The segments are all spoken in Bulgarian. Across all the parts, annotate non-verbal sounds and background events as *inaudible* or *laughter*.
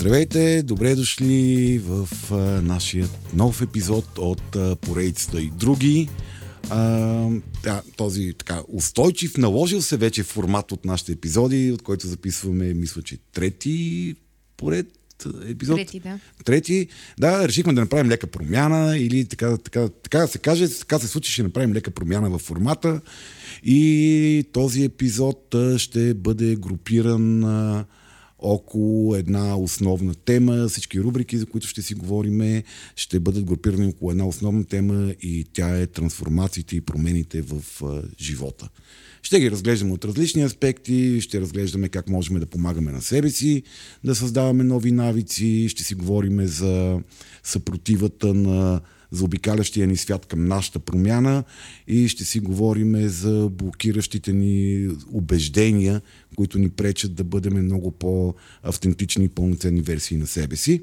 Здравейте, добре дошли в а, нашия нов епизод от а, поредицата и други. А, да, този така устойчив, наложил се вече формат от нашите епизоди, от който записваме, мисля, че трети поред епизод. Трети, да. Трети. Да, решихме да направим лека промяна или така, така, така да се каже, така се случи, ще направим лека промяна в формата. И този епизод ще бъде групиран около една основна тема. Всички рубрики, за които ще си говорим, ще бъдат групирани около една основна тема и тя е трансформациите и промените в живота. Ще ги разглеждаме от различни аспекти, ще разглеждаме как можем да помагаме на себе си, да създаваме нови навици, ще си говорим за съпротивата на заобикалящия ни свят към нашата промяна и ще си говорим за блокиращите ни убеждения, които ни пречат да бъдем много по-автентични и пълноценни версии на себе си.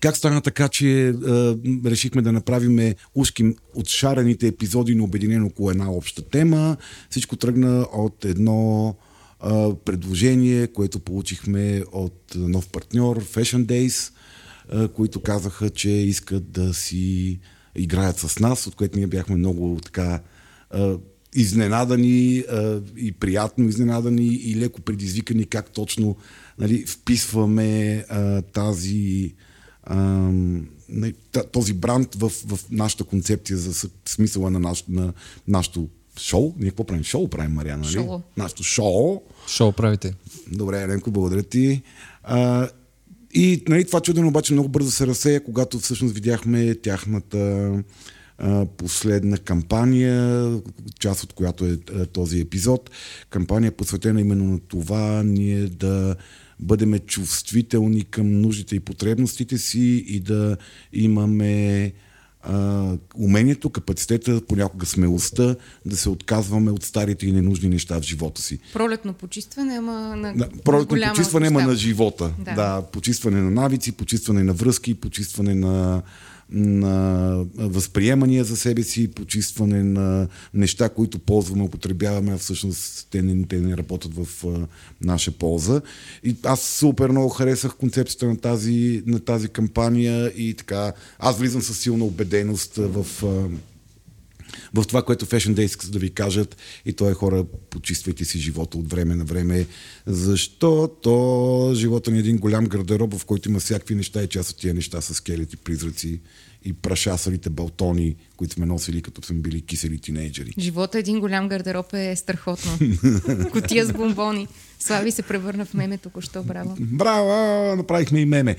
Как стана така, че е, решихме да направим ушки от шарените епизоди на обединено около една обща тема? Всичко тръгна от едно е, предложение, което получихме от нов партньор Fashion Days, е, които казаха, че искат да си играят с нас, от което ние бяхме много така е, изненадани е, и приятно изненадани и леко предизвикани как точно нали, вписваме е, тази този бранд в, в нашата концепция за смисъла на, наш, на нашото шоу. Ние какво правим? Шоу правим, Мариана, нали? Шоу. Нашето шоу. Шоу правите. Добре, Еленко, благодаря ти. А, и нали, това чудено обаче много бързо се разсея, когато всъщност видяхме тяхната а, последна кампания, част от която е а, този епизод. Кампания посветена именно на това ние да бъдем чувствителни към нуждите и потребностите си и да имаме а, умението, капацитета, понякога смелостта да се отказваме от старите и ненужни неща в живота си. Пролетно почистване, ама на да, Пролетно почистване, ама на живота. Да. да, почистване на навици, почистване на връзки, почистване на на възприемания за себе си, почистване на неща, които ползваме, употребяваме, а всъщност те не, те не работят в а, наша полза. И аз супер много харесах концепцията на тази, на тази кампания и така, аз влизам със силна убеденост в а, в това, което Fashion Day искат да ви кажат и то е хора, почиствайте си живота от време на време, защото живота ни е един голям гардероб, в който има всякакви неща и част от тия неща са скелети, призраци и прашасалите балтони, които сме носили като сме били кисели тинейджери. Живота един голям гардероб е страхотно. *laughs* Котия с бомбони. Слави се превърна в меме току-що. Браво. Браво! Направихме и меме.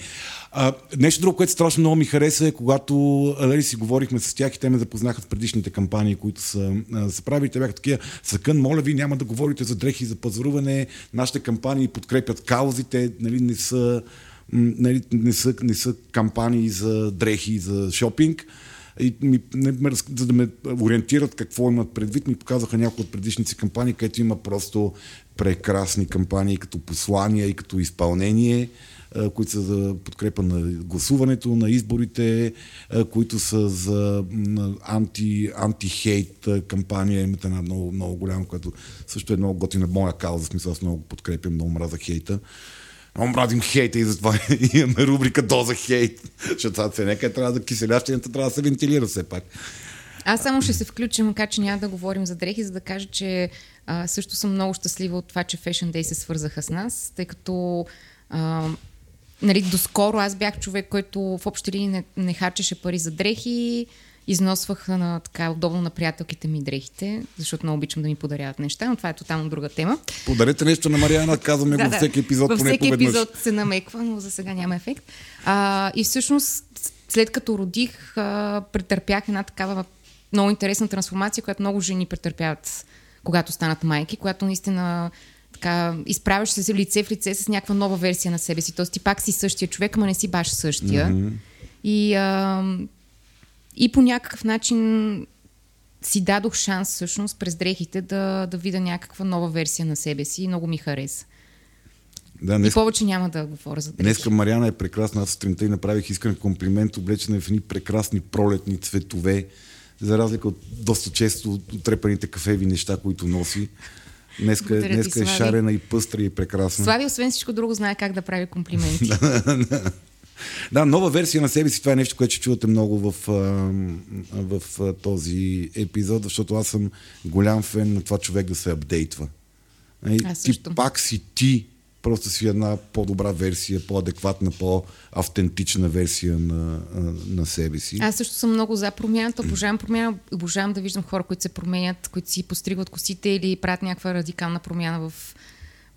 А, нещо друго, което страшно много ми хареса е, когато нали, си говорихме с тях и те ме запознаха в предишните кампании, които са, а, са правили. Те бяха такива, Съкън, моля ви, няма да говорите за дрехи за пазаруване. Нашите кампании подкрепят каузите, нали, не са нали, не, са, не са кампании за дрехи, за шопинг. И ми, не, за да ме ориентират какво имат предвид, ми показаха някои от предишните кампании, където има просто прекрасни кампании като послания и като изпълнение, които са за подкрепа на гласуването, на изборите, които са за анти, антихейт кампания. Имате една много, много голяма, която също е много готина моя кауза, в смисъл аз много подкрепям, много мраза хейта. Много мразим хейта и затова *laughs* имаме рубрика Доза хейт. Защото това се нека трябва да киселящината трябва да се вентилира все пак. Аз само ще се включа, макар че няма да говорим за дрехи, за да кажа, че а, също съм много щастлива от това, че Fashion Day се свързаха с нас, тъй като а, нали, доскоро аз бях човек, който в общи линии не, не харчеше пари за дрехи, износвах на, така удобно на приятелките ми дрехите, защото много обичам да ми подаряват неща, но това е тотално друга тема. Подарете нещо на Мариана, казваме го във всеки епизод. Във всеки поне епизод се намеква, но за сега няма ефект. А, и всъщност, след като родих, а, претърпях една такава много интересна трансформация, която много жени претърпяват, когато станат майки, която наистина така, изправяш се лице в лице с някаква нова версия на себе си. Тоест ти пак си същия човек, ама не си баш същия. Mm-hmm. И, а, и по някакъв начин си дадох шанс всъщност през дрехите да, да видя някаква нова версия на себе си и много ми хареса. Да, днес... И повече няма да говоря за дрехи. Днеска Мариана е прекрасна. Аз сутринта и направих искрен комплимент, облечена в едни прекрасни пролетни цветове, за разлика от доста често трепаните кафеви неща, които носи. Днеска, днеска е шарена и пъстра и прекрасна. Слави, освен всичко друго, знае как да прави комплименти. *laughs* да, нова версия на себе си, това е нещо, което ще чувате много в, в, в този епизод, защото аз съм голям фен на това човек да се апдейтва. Ти пак си ти, просто си една по-добра версия, по-адекватна, по-автентична версия на, на себе си. Аз също съм много за промяната, обожавам промяна, обожавам да виждам хора, които се променят, които си постригват косите или правят някаква радикална промяна в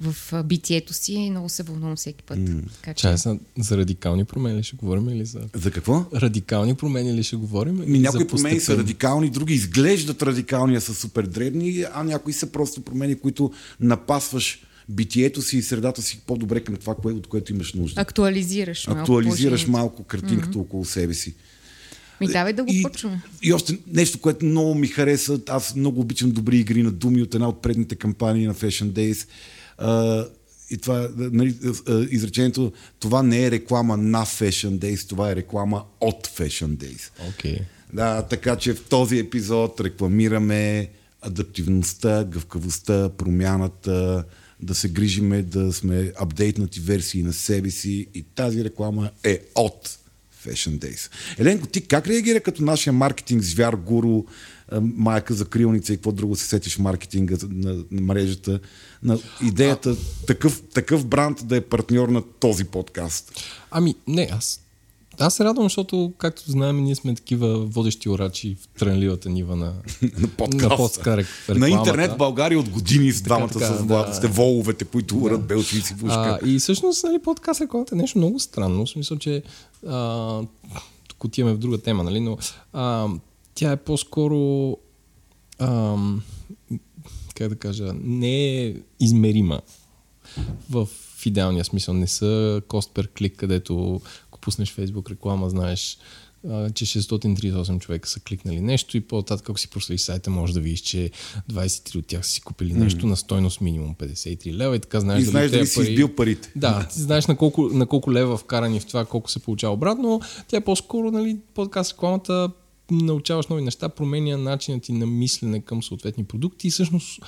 в битието си и много се вълнувам всеки път. Mm. Така, че... за, за радикални промени ли ще говорим или за... За какво? Радикални промени ли ще говорим? Ми, някои промени са радикални, други изглеждат радикални, а са супер дребни, а някои са просто промени, които напасваш битието си и средата си по-добре към това, кое, от което имаш нужда. Актуализираш малко. Актуализираш малко картинката mm-hmm. около себе си. Ми давай да го и, почваме. И още нещо, което много ми хареса. Аз много обичам добри игри на думи от една от предните кампании на Fashion Days. И това, нали, изречението, това не е реклама на Fashion Days, това е реклама от Fashion Days. Okay. Да, така че в този епизод рекламираме адаптивността, гъвкавостта, промяната, да се грижиме да сме апдейтнати версии на себе си и тази реклама е от Fashion Days. Еленко, ти как реагира като нашия маркетинг звяр, гуру, майка за крилница и какво друго се сетиш в маркетинга на, на мрежата, на идеята а... такъв, такъв бранд да е партньор на този подкаст? Ами, не, аз аз се радвам, защото, както знаем, ние сме такива водещи орачи в трънливата нива на, *laughs* на подкаста. На, на интернет България от години с двамата така, с да. сте воловете, които да. урат белчици в ушка. и всъщност нали, подкаст рекламата е нещо много странно. В смисъл, че а, тук отиваме в друга тема, нали, но а, тя е по-скоро а, как да кажа, не е измерима в идеалния смисъл. Не са кост пер клик, където пуснеш Facebook реклама, знаеш, че 638 човека са кликнали нещо и по-нататък, ако си проследиш сайта, може да видиш, че 23 от тях са си купили нещо mm. на стойност минимум 53 лева и така знаеш и знаеш дали, дали си пари... избил парите. Да, ти знаеш на колко, на колко лева вкарани в това, колко се получава обратно. Тя е по-скоро, нали, подкаст рекламата научаваш нови неща, променя начинът ти на мислене към съответни продукти и всъщност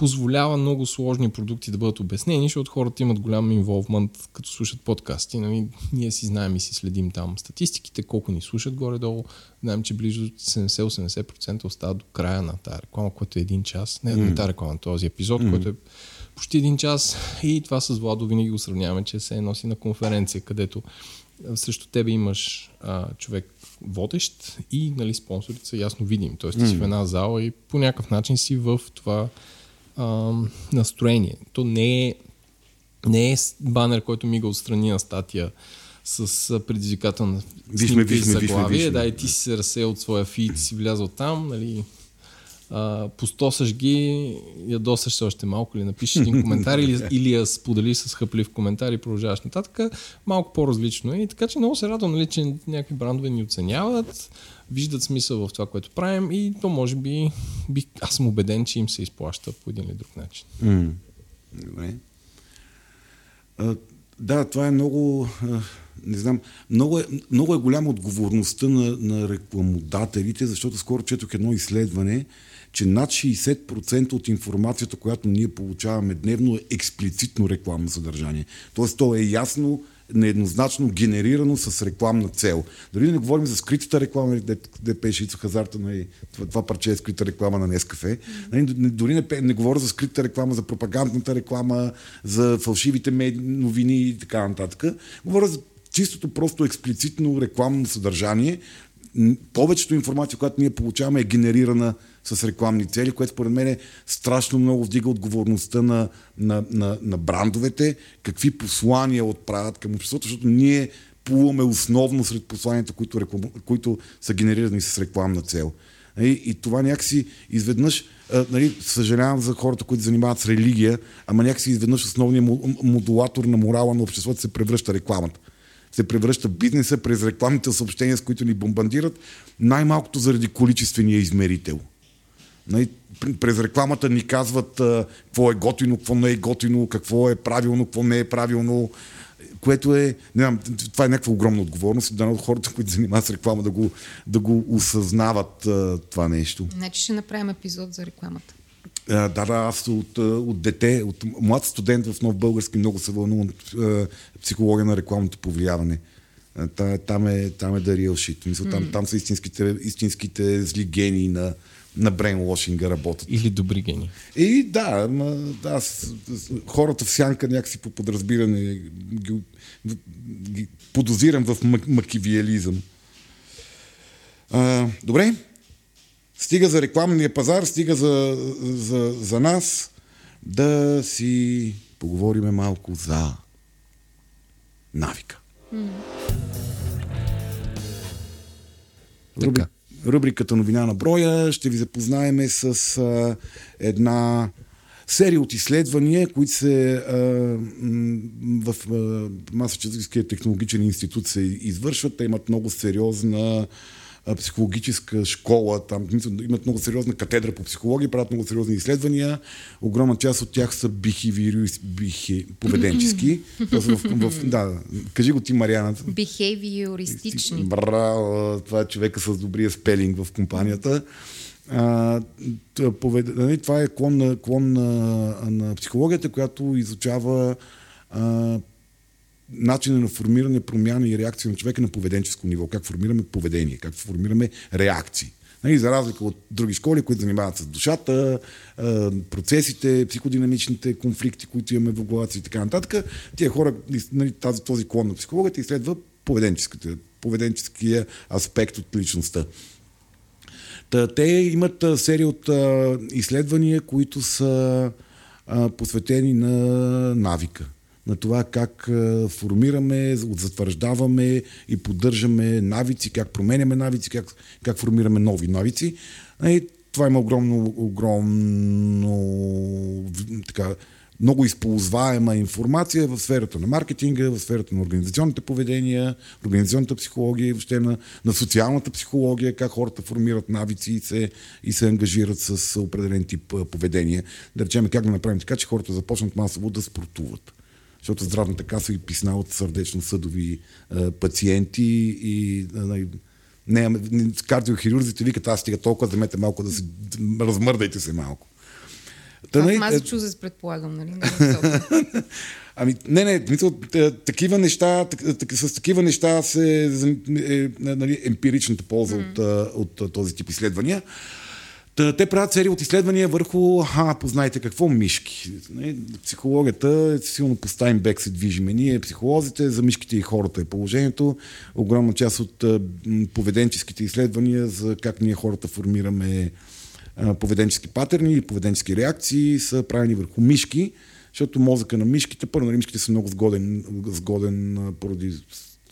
позволява много сложни продукти да бъдат обяснени, защото хората имат голям инволвмент, като слушат подкасти. Нали? Ние си знаем и си следим там статистиките, колко ни слушат горе-долу. Знаем, че близо 70-80% остават до края на тази реклама, което е един час. Не, mm. не тази реклама, този епизод, mm. който е почти един час. И това с Владо винаги го сравняваме, че се носи на конференция, където срещу тебе имаш а, човек водещ и нали, спонсорите са ясно видим. Тоест ти mm. си в една зала и по някакъв начин си в това а, настроение. То не е, не е банер, който мига отстрани на статия с предизвикателна вижме, вижме, заглавие. Вижме, да, и ти си се разсеял от своя фит, си влязал там, нали, а, пустосаш ги, ядосаш се още малко или напишеш един коментар или, *laughs* или я споделиш с хъплив коментар и продължаваш нататък. Малко по-различно е. И така че много се радвам, нали, че някакви брандове ни оценяват виждат смисъл в това, което правим и то може би, би, аз съм убеден, че им се изплаща по един или друг начин. Mm. Добре. А, да, това е много, не знам, много е, много е голяма отговорността на, на рекламодателите, защото скоро четох едно изследване, че над 60% от информацията, която ние получаваме дневно е експлицитно рекламно съдържание. Тоест то е ясно нееднозначно генерирано с рекламна цел. Дори да не говорим за скритата реклама, де, де пеше Ицо Хазарта, на това, това парче е скрита реклама на Нескафе. Mm-hmm. Дори не, не говоря за скрита реклама, за пропагандната реклама, за фалшивите новини и така нататък. Говоря за чистото просто експлицитно рекламно съдържание. Повечето информация, която ние получаваме е генерирана с рекламни цели, което според мен е страшно много вдига отговорността на, на, на, на брандовете, какви послания отправят към обществото, защото ние плуваме основно сред посланията, които, реклам, които са генерирани с рекламна цел. И, и това някакси изведнъж, а, нали, съжалявам за хората, които занимават с религия, ама някакси изведнъж основният модулатор на морала на обществото се превръща рекламата. Се превръща бизнеса през рекламните съобщения, с които ни бомбандират, най-малкото заради количествения измерител. Нали, през рекламата ни казват какво е готино, какво не е готино, какво е правилно, какво не е правилно, което е, не знам, това е някаква огромна отговорност да от хората, *laughs* които занимават с реклама, да го, да го осъзнават а, това нещо. Значи ще направим епизод за рекламата. А, да, да, аз от, от дете, от млад студент в Нов Български много се вълнувам от психология на рекламното повлияване. Там е, там е да real shit. Мисля, там, там са истинските, истинските зли гении на, на брейнлошинга работят. Или добри гени. И да, ма, да с, с, хората в сянка някакси по подразбиране ги, ги подозирам в макивиализъм. А, добре, стига за рекламния пазар, стига за, за, за нас да си поговориме малко за навика. Mm. Руби, рубриката новина на броя ще ви запознаеме с а, една серия от изследвания, които се а, в Масачусетския технологичен институт се извършват. Те имат много сериозна психологическа школа, там имат много сериозна катедра по психология, правят много сериозни изследвания. Огромна част от тях са бихевири, бихе, поведенчески. *laughs* в, в, в, да, кажи го ти, Мариана. Бихевиористични. Браво, това е човека с добрия спелинг в компанията. А, повед... Нали, това е клон, на, клон на, на психологията, която изучава а, начина на формиране, промяна и реакция на човека на поведенческо ниво. Как формираме поведение, как формираме реакции. Нали, за разлика от други школи, които занимават с душата, процесите, психодинамичните конфликти, които имаме в главата и така нататък, тия хора, нали, тази, този клон на психологията изследва поведенческия аспект от личността. Та, те имат серия от изследвания, които са посветени на навика на това как формираме, затвърждаваме и поддържаме навици, как променяме навици, как, как формираме нови навици. И това има огромно, огромно така, много използваема информация в сферата на маркетинга, в сферата на организационните поведения, организационната психология и въобще на, на социалната психология, как хората формират навици и се, и се ангажират с определен тип поведение. Да речем как да направим така, че хората започнат масово да спортуват защото здравната каса и писна от сърдечно-съдови а, пациенти и а, не, кардиохирурзите викат, аз стига толкова, вземете малко да се, размърдайте се малко. Та, не, Мазачузес, предполагам, нали? *laughs* ами, не, не, мисъл, такива неща, с такива неща се е, нали, емпиричната полза mm. от, от този тип изследвания. Те правят серия от изследвания върху, а, познайте какво, мишки. Психологията е силно по Стайнбек се движиме. Ние, психолозите, за мишките и хората е положението. Огромна част от поведенческите изследвания за как ние хората формираме поведенчески патерни и поведенчески реакции са правени върху мишки, защото мозъка на мишките, първо, нали, мишките са много сгоден, сгоден поради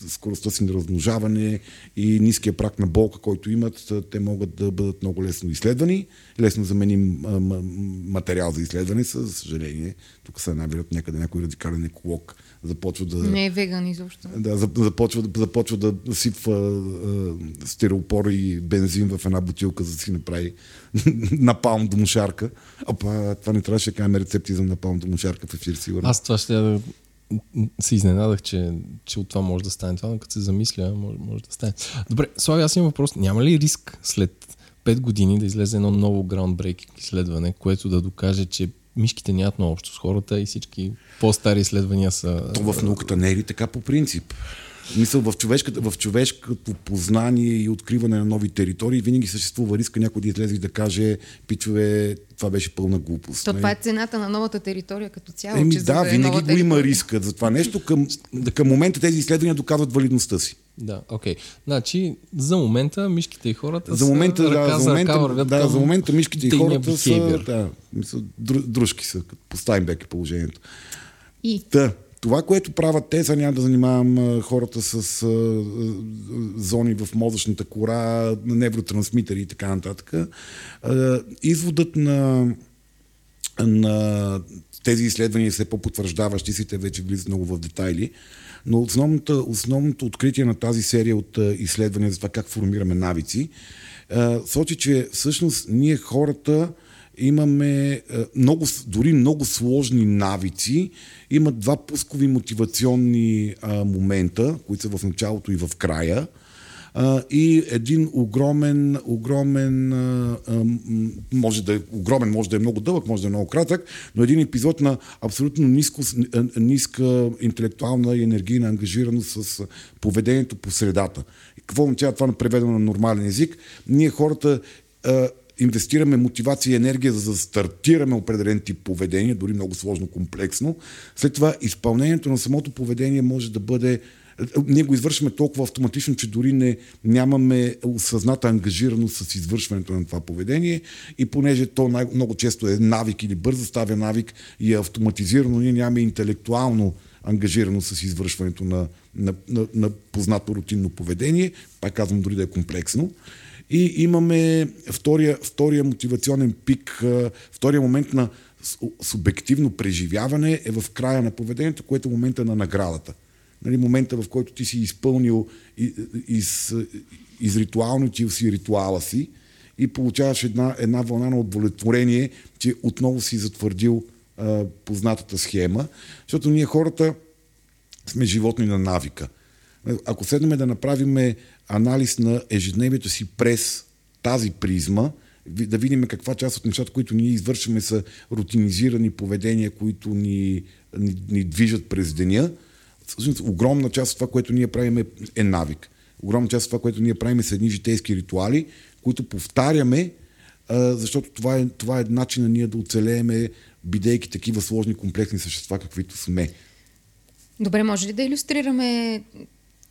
скоростта си на размножаване и ниския прак на болка, който имат, те могат да бъдат много лесно изследвани. Лесно заменим материал за изследване, за съжаление. Тук са най-вероятно някъде някой радикален еколог започва да... Не е веган изобщо. Да, започва, започва да сипва стереопор и бензин в една бутилка, за да си направи *laughs* напалм до мушарка. Опа, това не трябваше да кажем рецепти за напалм до мушарка в ефир, сигурно. Аз това ще се изненадах, че, че от това може да стане това, но като се замисля, може, може да стане. Добре, Слави, аз имам въпрос. Няма ли риск след 5 години да излезе едно ново groundbreaking изследване, което да докаже, че мишките нямат много общо с хората и всички по-стари изследвания са... То в науката не е ли така по принцип? Мисъл, в, човешката, в човешкото познание и откриване на нови територии винаги съществува риска някой да излезе и да каже, пичове, това беше пълна глупост. То това е цената на новата територия като цяло. Еми, че да, да винаги го има риска за това нещо. Към, към момента тези изследвания доказват валидността си. Да, окей. Okay. Значи, за момента мишките и хората за момента, са да, за момента, ръка да, за момента мишките и хората са, да, мисля, дружки са, по Стайнбек е положението. И? Та, това, което правят те, сега няма да занимавам хората с а, зони в мозъчната кора, невротрансмитери и така нататък. А, изводът на, на тези изследвания все по-потвърждаващи си, те вече влизат много в детайли, но основното, основното откритие на тази серия от изследвания за това как формираме навици, сочи, че всъщност ние хората имаме много, дори много сложни навици. Има два пускови мотивационни а, момента, които са в началото и в края. А, и един огромен, огромен, а, може да е огромен, може да е много дълъг, може да е много кратък, но един епизод на абсолютно ниско, ниска интелектуална и енергийна ангажираност с поведението по средата. Какво означава това на преведено на нормален език? Ние хората инвестираме мотивация и енергия, за да стартираме определен тип поведение, дори много сложно, комплексно. След това изпълнението на самото поведение може да бъде ние го извършваме толкова автоматично, че дори не, нямаме осъзната ангажираност с извършването на това поведение и понеже то най- много често е навик или бързо ставя навик и е автоматизирано, ние нямаме интелектуално ангажирано с извършването на, на, на, на познато рутинно поведение, пак казвам дори да е комплексно. И имаме втория, втория мотивационен пик, втория момент на субективно преживяване е в края на поведението, което е момента на наградата. Нали, момента, в който ти си изпълнил из, из ритуалното си ритуала си и получаваш една, една вълна на удовлетворение, че отново си затвърдил а, познатата схема, защото ние хората сме животни на навика. Ако седнем да направим анализ на ежедневието си през тази призма, да видим каква част от нещата, които ние извършваме, са рутинизирани поведения, които ни, ни, ни движат през деня. Всъщност, огромна част от това, което ние правим е, е навик. Огромна част от това, което ние правим са едни житейски ритуали, които повтаряме, защото това е, това е начин на ние да оцелееме, бидейки такива сложни, комплексни същества, каквито сме. Добре, може ли да иллюстрираме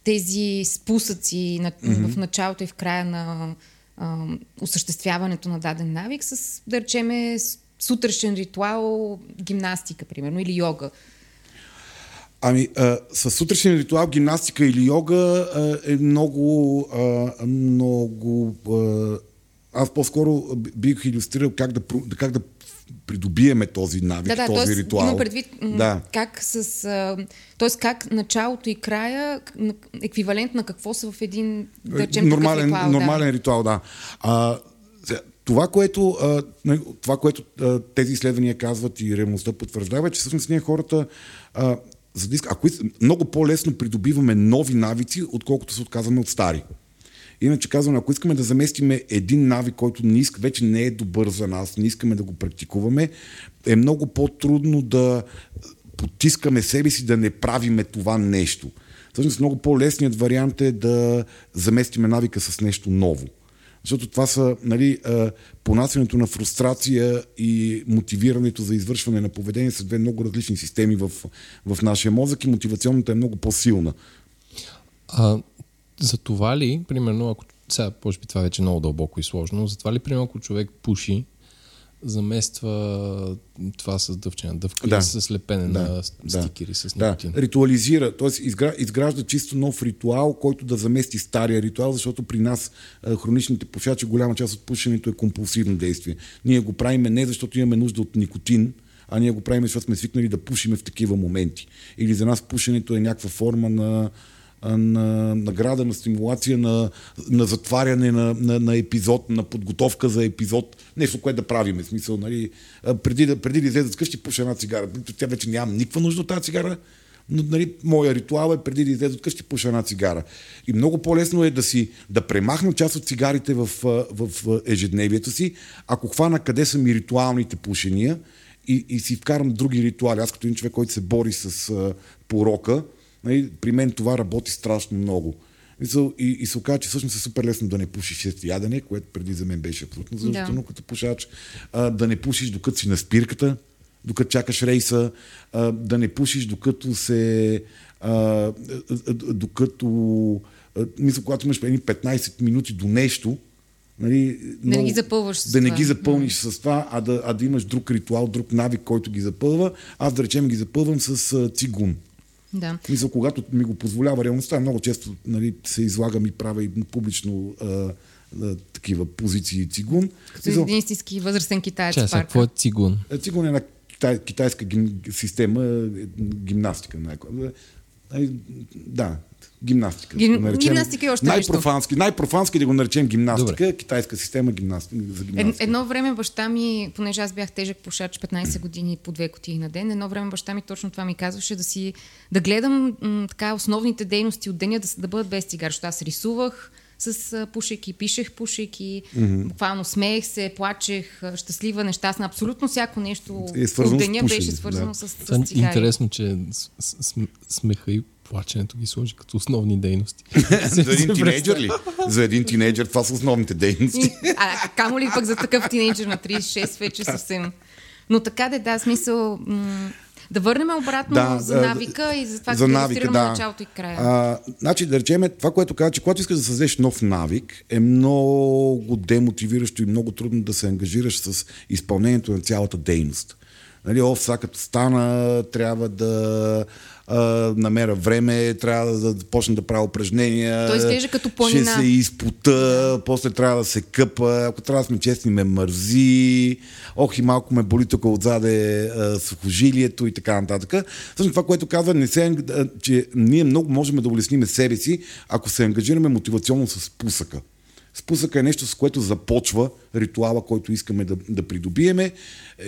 тези спусъци на, mm-hmm. в началото и в края на а, осъществяването на даден навик с, да речеме, сутрешен ритуал, гимнастика, примерно, или йога. Ами, а, с сутрешен ритуал, гимнастика или йога а, е много, а, много а, аз по-скоро бих иллюстрирал как да, как да придобиеме този навик, да, да, този тоест, ритуал. Има предвид да. как с... т.е. как началото и края, еквивалент на какво са в един, да речем, нормален, ритуал. Нормален да. ритуал, да. А, това, което, а, това, което а, тези изследвания казват и реалността потвърждава, е, че всъщност ние хората а, за диск, ако много по-лесно придобиваме нови навици, отколкото се отказваме от стари. Иначе казвам, ако искаме да заместиме един навик, който не иска, вече не е добър за нас, не искаме да го практикуваме, е много по-трудно да потискаме себе си да не правиме това нещо. Всъщност много по-лесният вариант е да заместиме навика с нещо ново. Защото това са нали, понасянето на фрустрация и мотивирането за извършване на поведение са две много различни системи в, в нашия мозък и мотивационната е много по-силна. А, за това ли, примерно, ако сега, може би това вече е много дълбоко и сложно, затова ли, примерно, ако човек пуши, замества това с дъвчена дъвка да. с лепене да. на стикери да. с никотин. Да. Ритуализира, т.е. изгражда чисто нов ритуал, който да замести стария ритуал, защото при нас хроничните пушачи, голяма част от пушенето е компулсивно действие. Ние го правим не защото имаме нужда от никотин, а ние го правим, защото сме свикнали да пушиме в такива моменти. Или за нас пушенето е някаква форма на на награда, на стимулация, на, на затваряне на, на, на епизод, на подготовка за епизод, нещо, което да правиме. Смисъл, нали, преди, да, преди да излезе къщи, пуша една цигара. Тя вече нямам никаква нужда от тази цигара, но нали, моя ритуал е преди да излезе от къщи, пуша една цигара. И много по-лесно е да си да премахна част от цигарите в, в ежедневието си, ако хвана къде са ми ритуалните пушения и, и си вкарам други ритуали. Аз като един човек, който се бори с а, порока, Нали, при мен това работи страшно много. И, и се оказа, че всъщност е супер лесно да не пушиш след ядене, което преди за мен беше абсолютно задължително да. като пушач. А, да не пушиш докато си на спирката, докато чакаш рейса, а, да не пушиш докато се... А, докато... А, мисля, когато имаш 15 минути до нещо, Нали, да не ги запълваш с Да това. не ги запълниш mm. с това, а да, а да имаш друг ритуал, друг навик, който ги запълва. Аз, да речем, ги запълвам с а, цигун Да. Мисля, когато ми го позволява реалността, много често нали, се излагам и правя и публично а, а, такива позиции цигун. Като един истински възрастен китаец сега, парка. какво е цигун? Е, Цигун е една китай, китайска гим, система, е, гимнастика. Нали, да, гимнастика. Гим- да наречем. гимнастика и още нещо. най-профански, най-профански да го наречем гимнастика, Добре. китайска система гимнастика, за Ед, гимнастика. едно време баща ми, понеже аз бях тежък пушач 15 години по две кутии на ден, едно време баща ми точно това ми казваше да си да гледам м, така основните дейности от деня да, да бъдат без цигар. Защото аз рисувах с пушеки, пишех пушеки, mm-hmm. буквално смеех се, плачех, щастлива, нещастна. Абсолютно всяко нещо Е от деня беше свързано да. с, с е цигари. интересно, че смеха и плаченето ги сложи като основни дейности. *laughs* За един тинейджър ли? За един тинейджър това са основните дейности. А камо ли пък за такъв тинейджър на 36 вече съвсем. Но така де, да, смисъл... М- да върнем обратно Да, за навика и за това, за навика, да. началото и края. А, значи, да речем, това, което казва, че когато искаш да създадеш нов навик, е много демотивиращо и много трудно да се ангажираш с изпълнението на цялата дейност. Нали, о, сега като стана, трябва да а, намеря време, трябва да, да почна да правя упражнения. Той изглежда като планина. Ще се изпута, после трябва да се къпа, ако трябва да сме честни, ме мързи, ох и малко ме боли тук отзаде сухожилието и така нататък. Всъщност това, което казва, не се, че ние много можем да улесним себе си, ако се ангажираме мотивационно с пусъка. Спусъка е нещо, с което започва ритуала, който искаме да, да придобиеме.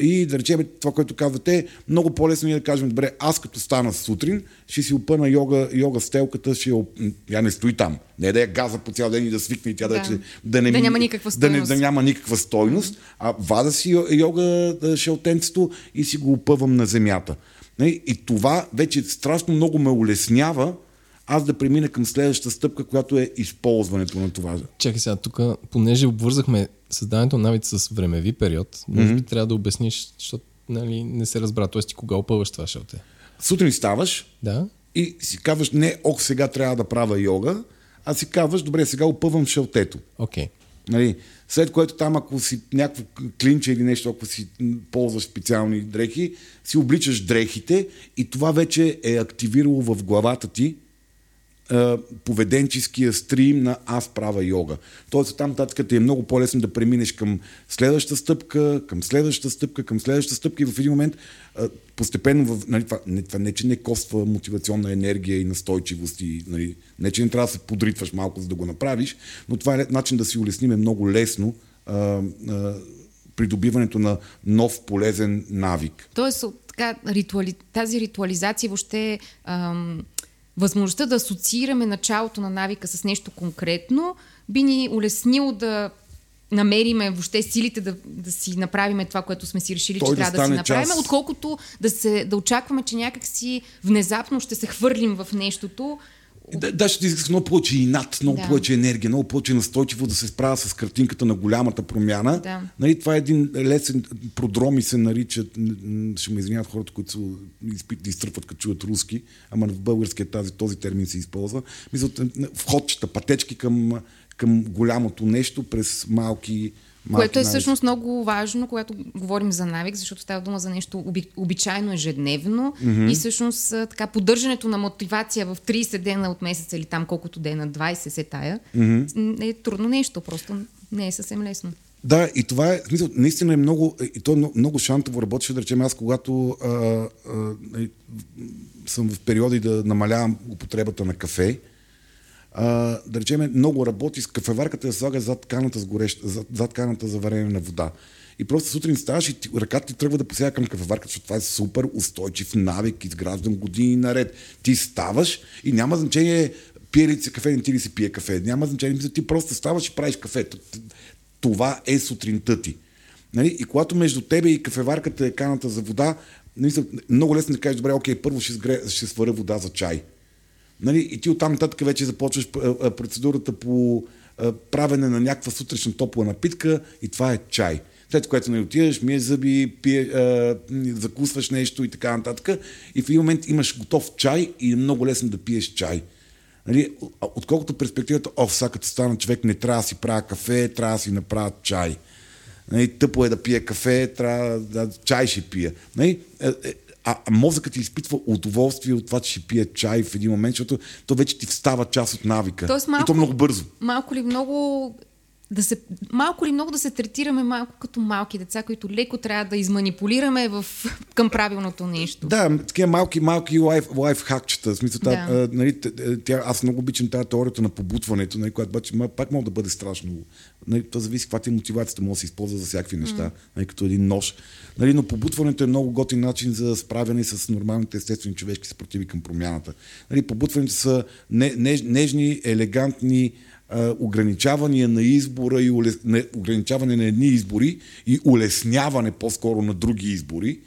И да речем това, което казвате, много по-лесно е да кажем, добре, аз като стана сутрин, ще си опъна йога, йога стелката, ще я, не стои там. Не да я газа по цял ден и да свикне и тя да, Да. да, да, не, Да няма никаква да, не, стойност. да няма никаква стойност, а вада си йо- йога шелтенцето и си го опъвам на земята. И това вече страшно много ме улеснява аз да премина към следващата стъпка, която е използването на това. Чакай сега, тук, понеже обвързахме създаването на навици с времеви период, може би трябва да обясниш, защото нали, не се разбра. Тоест ти кога опъваш това шелте? Сутрин ставаш Да? и си казваш, не, ох, сега трябва да правя йога, а си казваш, добре, сега опъвам шелтето. Окей. Нали? След което там, ако си някакво клинче или нещо, ако си ползваш специални дрехи, си обличаш дрехите и това вече е активирало в главата ти поведенческия стрим на аз правя йога. Тоест там нататък ти е много по-лесно да преминеш към следващата стъпка, към следващата стъпка, към следващата стъпка и в един момент а, постепенно, в, нали, това, не, това не, че не коства мотивационна енергия и настойчивост и нали, не, че не трябва да се подритваш малко, за да го направиш, но това е начин да си улесним много лесно а, а, придобиването на нов полезен навик. Тоест, така, ритуали... тази ритуализация въобще ам, възможността да асоциираме началото на навика с нещо конкретно би ни улеснило да намериме въобще силите да, да си направиме това, което сме си решили, Той че да трябва да си направим, част. отколкото да, се, да очакваме, че някак си внезапно ще се хвърлим в нещото. Да, да, ще ти искаш много повече инат, много Да. повече енергия, много повече настойчиво да се справя с картинката на голямата промяна. Да. Нали, това е един лесен продроми се нарича, м, м, ще ме извиняват хората, които са изпит, изтръпват като чуят руски, ама в българския тази, този термин се използва. Мисля, входчета, пътечки към, към голямото нещо през малки малки Което е навици. всъщност много важно, когато говорим за навик, защото става дума за нещо оби, обичайно ежедневно mm-hmm. и всъщност така поддържането на мотивация в 30 дена от месеца или там колкото дена, 20 се тая, mm-hmm. е трудно нещо, просто не е съвсем лесно. Да, и това е, смисъл, наистина е много, и то е много, много шантово работеше, да речем, аз когато а, а, нали, съм в периоди да намалявам употребата на кафе, а, да речем, много работи с кафеварката да слага зад каната, с горещ, зад, зад каната за варене на вода. И просто сутрин ставаш и ти, ръката ти тръгва да посяга към кафеварката, защото това е супер устойчив навик, изграждан години наред. Ти ставаш и няма значение пие ли се кафе, не ти ли се пие кафе. Няма значение, ти просто ставаш и правиш кафето. Това е сутринта ти. Нали? И когато между тебе и кафеварката е каната за вода, мисля, много лесно да кажеш, добре, окей, първо ще, сгре, ще сваря вода за чай. Нали? И ти оттам нататък вече започваш процедурата по правене на някаква сутрешна топла напитка и това е чай. След което не отиваш, миеш зъби, пие, а, закусваш нещо и така нататък. И в един момент имаш готов чай и е много лесно да пиеш чай. Нали, отколкото перспективата, о, сега като стана човек, не трябва да си правя кафе, трябва да си направя чай. Нали, тъпо е да пия кафе, трябва да чай ще пия. Нали, е, е, а, мозъкът ти изпитва удоволствие от това, че ще пие чай в един момент, защото то вече ти встава част от навика. Тоест малко, и то много бързо. Малко ли много да се, малко или много да се третираме малко като малки деца, които леко трябва да изманипулираме в, към правилното нещо. Да, такива малки, малки лайф, лайф хакчета. В смисъл, Да. а, нали, тя, аз много обичам тази теорията на побутването, нали, която обаче пак може да бъде страшно. Нали, то зависи каква ти е мотивацията, може да се използва за всякакви неща, нали, като един нож. Нали, но побутването е много готин начин за справяне с нормалните естествени човешки съпротиви към промяната. Нали, побутването са не, неж, нежни, елегантни, ограничавания на избора и улес... не, ограничаване на едни избори и улесняване по-скоро на други избори.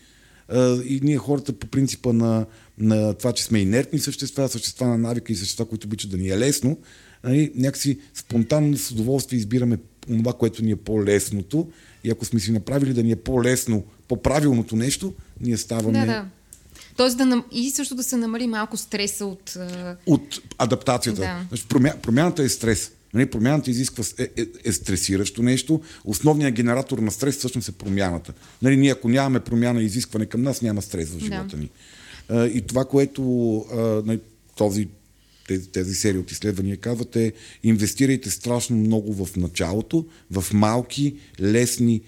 И ние хората по принципа на, на това, че сме инертни същества, същества на навика и същества, които обичат да ни е лесно, нали, някакси спонтанно с удоволствие избираме това, което ни е по-лесното и ако сме си направили да ни е по-лесно, по-правилното нещо, ние ставаме Да, да. Тоест да нам... и също да се намали малко стреса от... от адаптацията. Да. Значи, промя... Промяната е стрес. Нали, промяната изисква е, е, е стресиращо нещо. Основният генератор на стрес всъщност е промяната. Нали, ние ако нямаме промяна и изискване към нас, няма стрес в Да. живота ни. А, и това, което а, нали, този, тези, тези серии от изследвания казват е инвестирайте страшно много в началото, в малки, лесни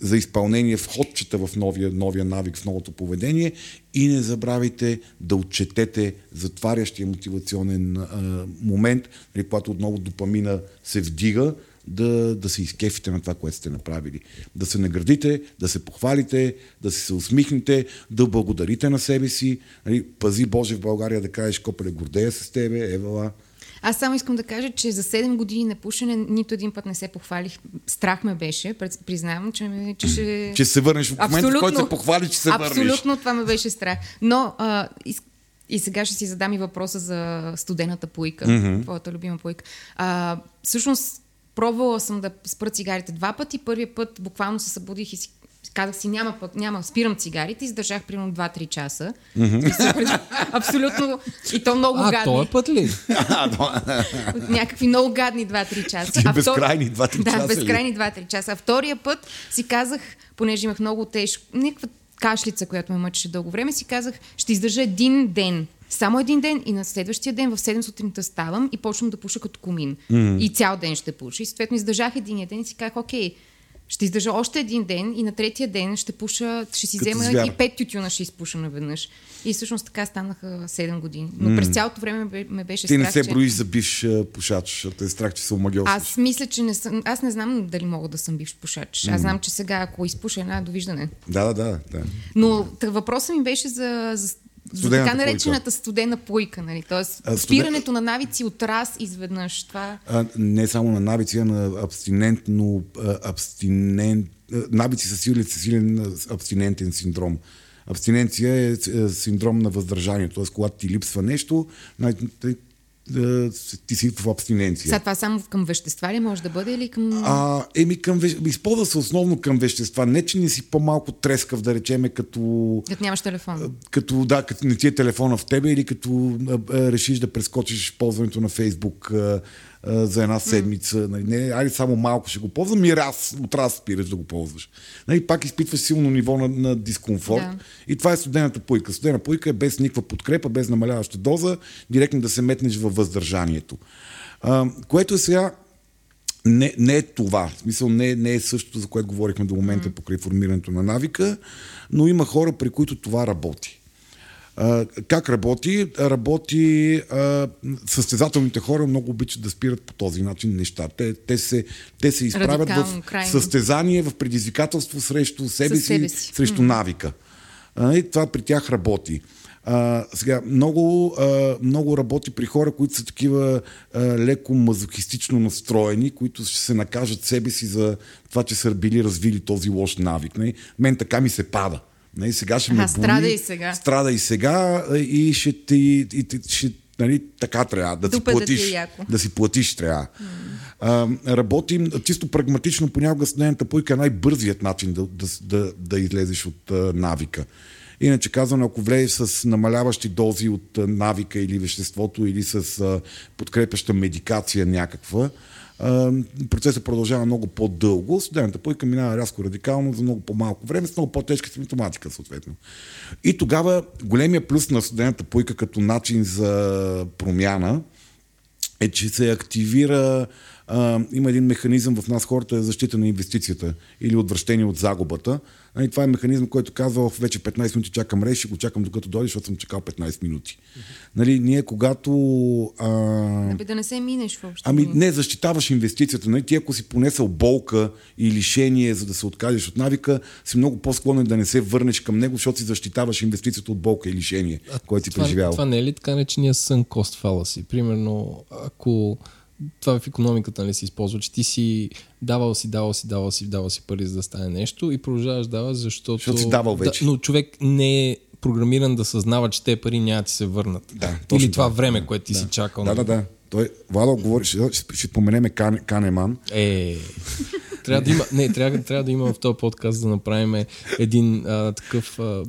за изпълнение входчета в новия, новия навик, в новото поведение и не забравяйте да отчетете затварящия мотивационен а, момент, нали, когато отново допамина се вдига, да, да се изкефите на това, което сте направили. Да се наградите, да се похвалите, да се усмихнете, да благодарите на себе си. Нали, пази Боже в България да кажеш, Копеле, гордея с тебе, Евала. Аз само искам да кажа, че за 7 години на пушене нито един път не се похвалих. Страх ме беше, признавам, че, че ще... Че се върнеш в момента, в който се похвали, че се върнеш. Абсолютно това ме беше страх. Но а, и, сега ще си задам и въпроса за студената пуйка, mm-hmm. твоята любима пуйка. А, всъщност, пробвала съм да спра цигарите два пъти. Първият път буквално се събудих и си казах си, няма, няма, спирам цигарите, издържах примерно 2-3 часа. Mm-hmm. Абсолютно. И то много А, гадни. този път ли? *laughs* Някакви много гадни 2-3 часа. Ти А безкрайни 2-3 да, часа ли? безкрайни 2-3 часа. А втория път си казах, понеже имах много тежко, някаква кашлица, която ме мъчеше дълго време, си казах, ще издържа един ден. Само един ден и на следващия ден в 7 сутринта ставам и почвам да пуша като комин. Mm. И цял ден ще пуша. И съответно издържах единия ден и си казах, окей, ще издържа още един ден и на третия ден ще пуша, ще си Като взема звяр. и пет тютюна ще изпуша наведнъж. И всъщност така станаха 7 години. Но mm. през цялото време ме бе- ме беше Ти страх, не се че... броиш за бивш пушач, защото е страх, че се омагиосваш. Аз мисля, че не съм. Аз не знам дали мога да съм бивш пушач. Аз знам, че сега, ако изпуша една, довиждане. Да, да, да. да. Но въпросът ми беше за, за, за Студената така пуйка. наречената студена пуйка. Нали? Тоест, А, студен- спирането на навици от раз изведнъж. Това... А, не само на навици, а на абстинентно, абстинент, навици са силен, силен а, абстинентен синдром. Абстиненция е, е синдром на въздържанието, т.е. когато ти липсва нещо, най- ти, си в абстиненция. Сега това само към вещества ли може да бъде или към... А, еми, към, използва се основно към вещества. Не, че не си по-малко трескав, да речеме, като Като нямаш телефон. като, да, като не ти е телефона в тебе или като а, а, решиш да прескочиш ползването на Фейсбук а, а, за една седмица. Нали, не, айде само малко ще го ползвам и раз, от раз спираш да го ползваш. Нали, пак изпитваш силно ниво на, на дискомфорт. Да. И това е студената пуйка. Студена пуйка е без никаква подкрепа, без намаляваща доза, директно да се метнеш във въздържанието. А, което е сега не, не е това. В смисъл не, е- не е същото, за което говорихме до момента покрай формирането на навика, но има хора, при които това работи. А, как работи? Работи а, състезателните хора много обичат да спират по този начин неща. Те, те, се, те се изправят Радикално, в крайно. състезание, в предизвикателство срещу себе, си, си. срещу навика. А, и това при тях работи. А, сега, много, а, много работи при хора, които са такива а, леко мазохистично настроени, които ще се накажат себе си за това, че са били развили този лош навик. Не? Мен така ми се пада. Не? Сега ще ме Аха, боли. страда и сега. Страда и сега а, и ще ти... И, ти ще, нали, така трябва да си Дупе да ти е платиш. яко. да си платиш трябва. А, работим чисто прагматично, понякога студената пуйка е най-бързият начин да, да, да, да излезеш от а, навика. Иначе казано, ако влезеш с намаляващи дози от а, навика или веществото, или с а, подкрепяща медикация някаква, а, процесът продължава много по-дълго, студената пуйка минава рязко радикално за много по-малко време, с много по-тежка симптоматика съответно. И тогава големия плюс на студената пуйка като начин за промяна е, че се активира а, има един механизъм в нас хората е защита на инвестицията или отвращение от загубата. Нали, това е механизъм, който казва, вече 15 минути чакам рейс, ще го чакам докато дойде, защото съм чакал 15 минути. Нали, ние когато... А... Аби да не се минеш въобще. Ами не, защитаваш инвестицията. Нали? Ти ако си понесъл болка и лишение, за да се откажеш от навика, си много по-склонен да не се върнеш към него, защото си защитаваш инвестицията от болка и лишение, което си преживял. Това не е ли така наречения сън кост фаласи? Примерно, ако това в економиката нали, се използва, че ти си давал си, давал си, давал си, давал си пари за да стане нещо и продължаваш дава, защото... Защото си давал вече. Да, но човек не е програмиран да съзнава, че те пари няма да ти се върнат. Да, Или това да. време, което ти да. си чакал. Да, да, да. Той, Владо говори, ще, ще, ще споменеме Кан, Канеман. Е, *laughs* трябва да има, не, трябва, трябва да има в този подкаст да направим един а, такъв а,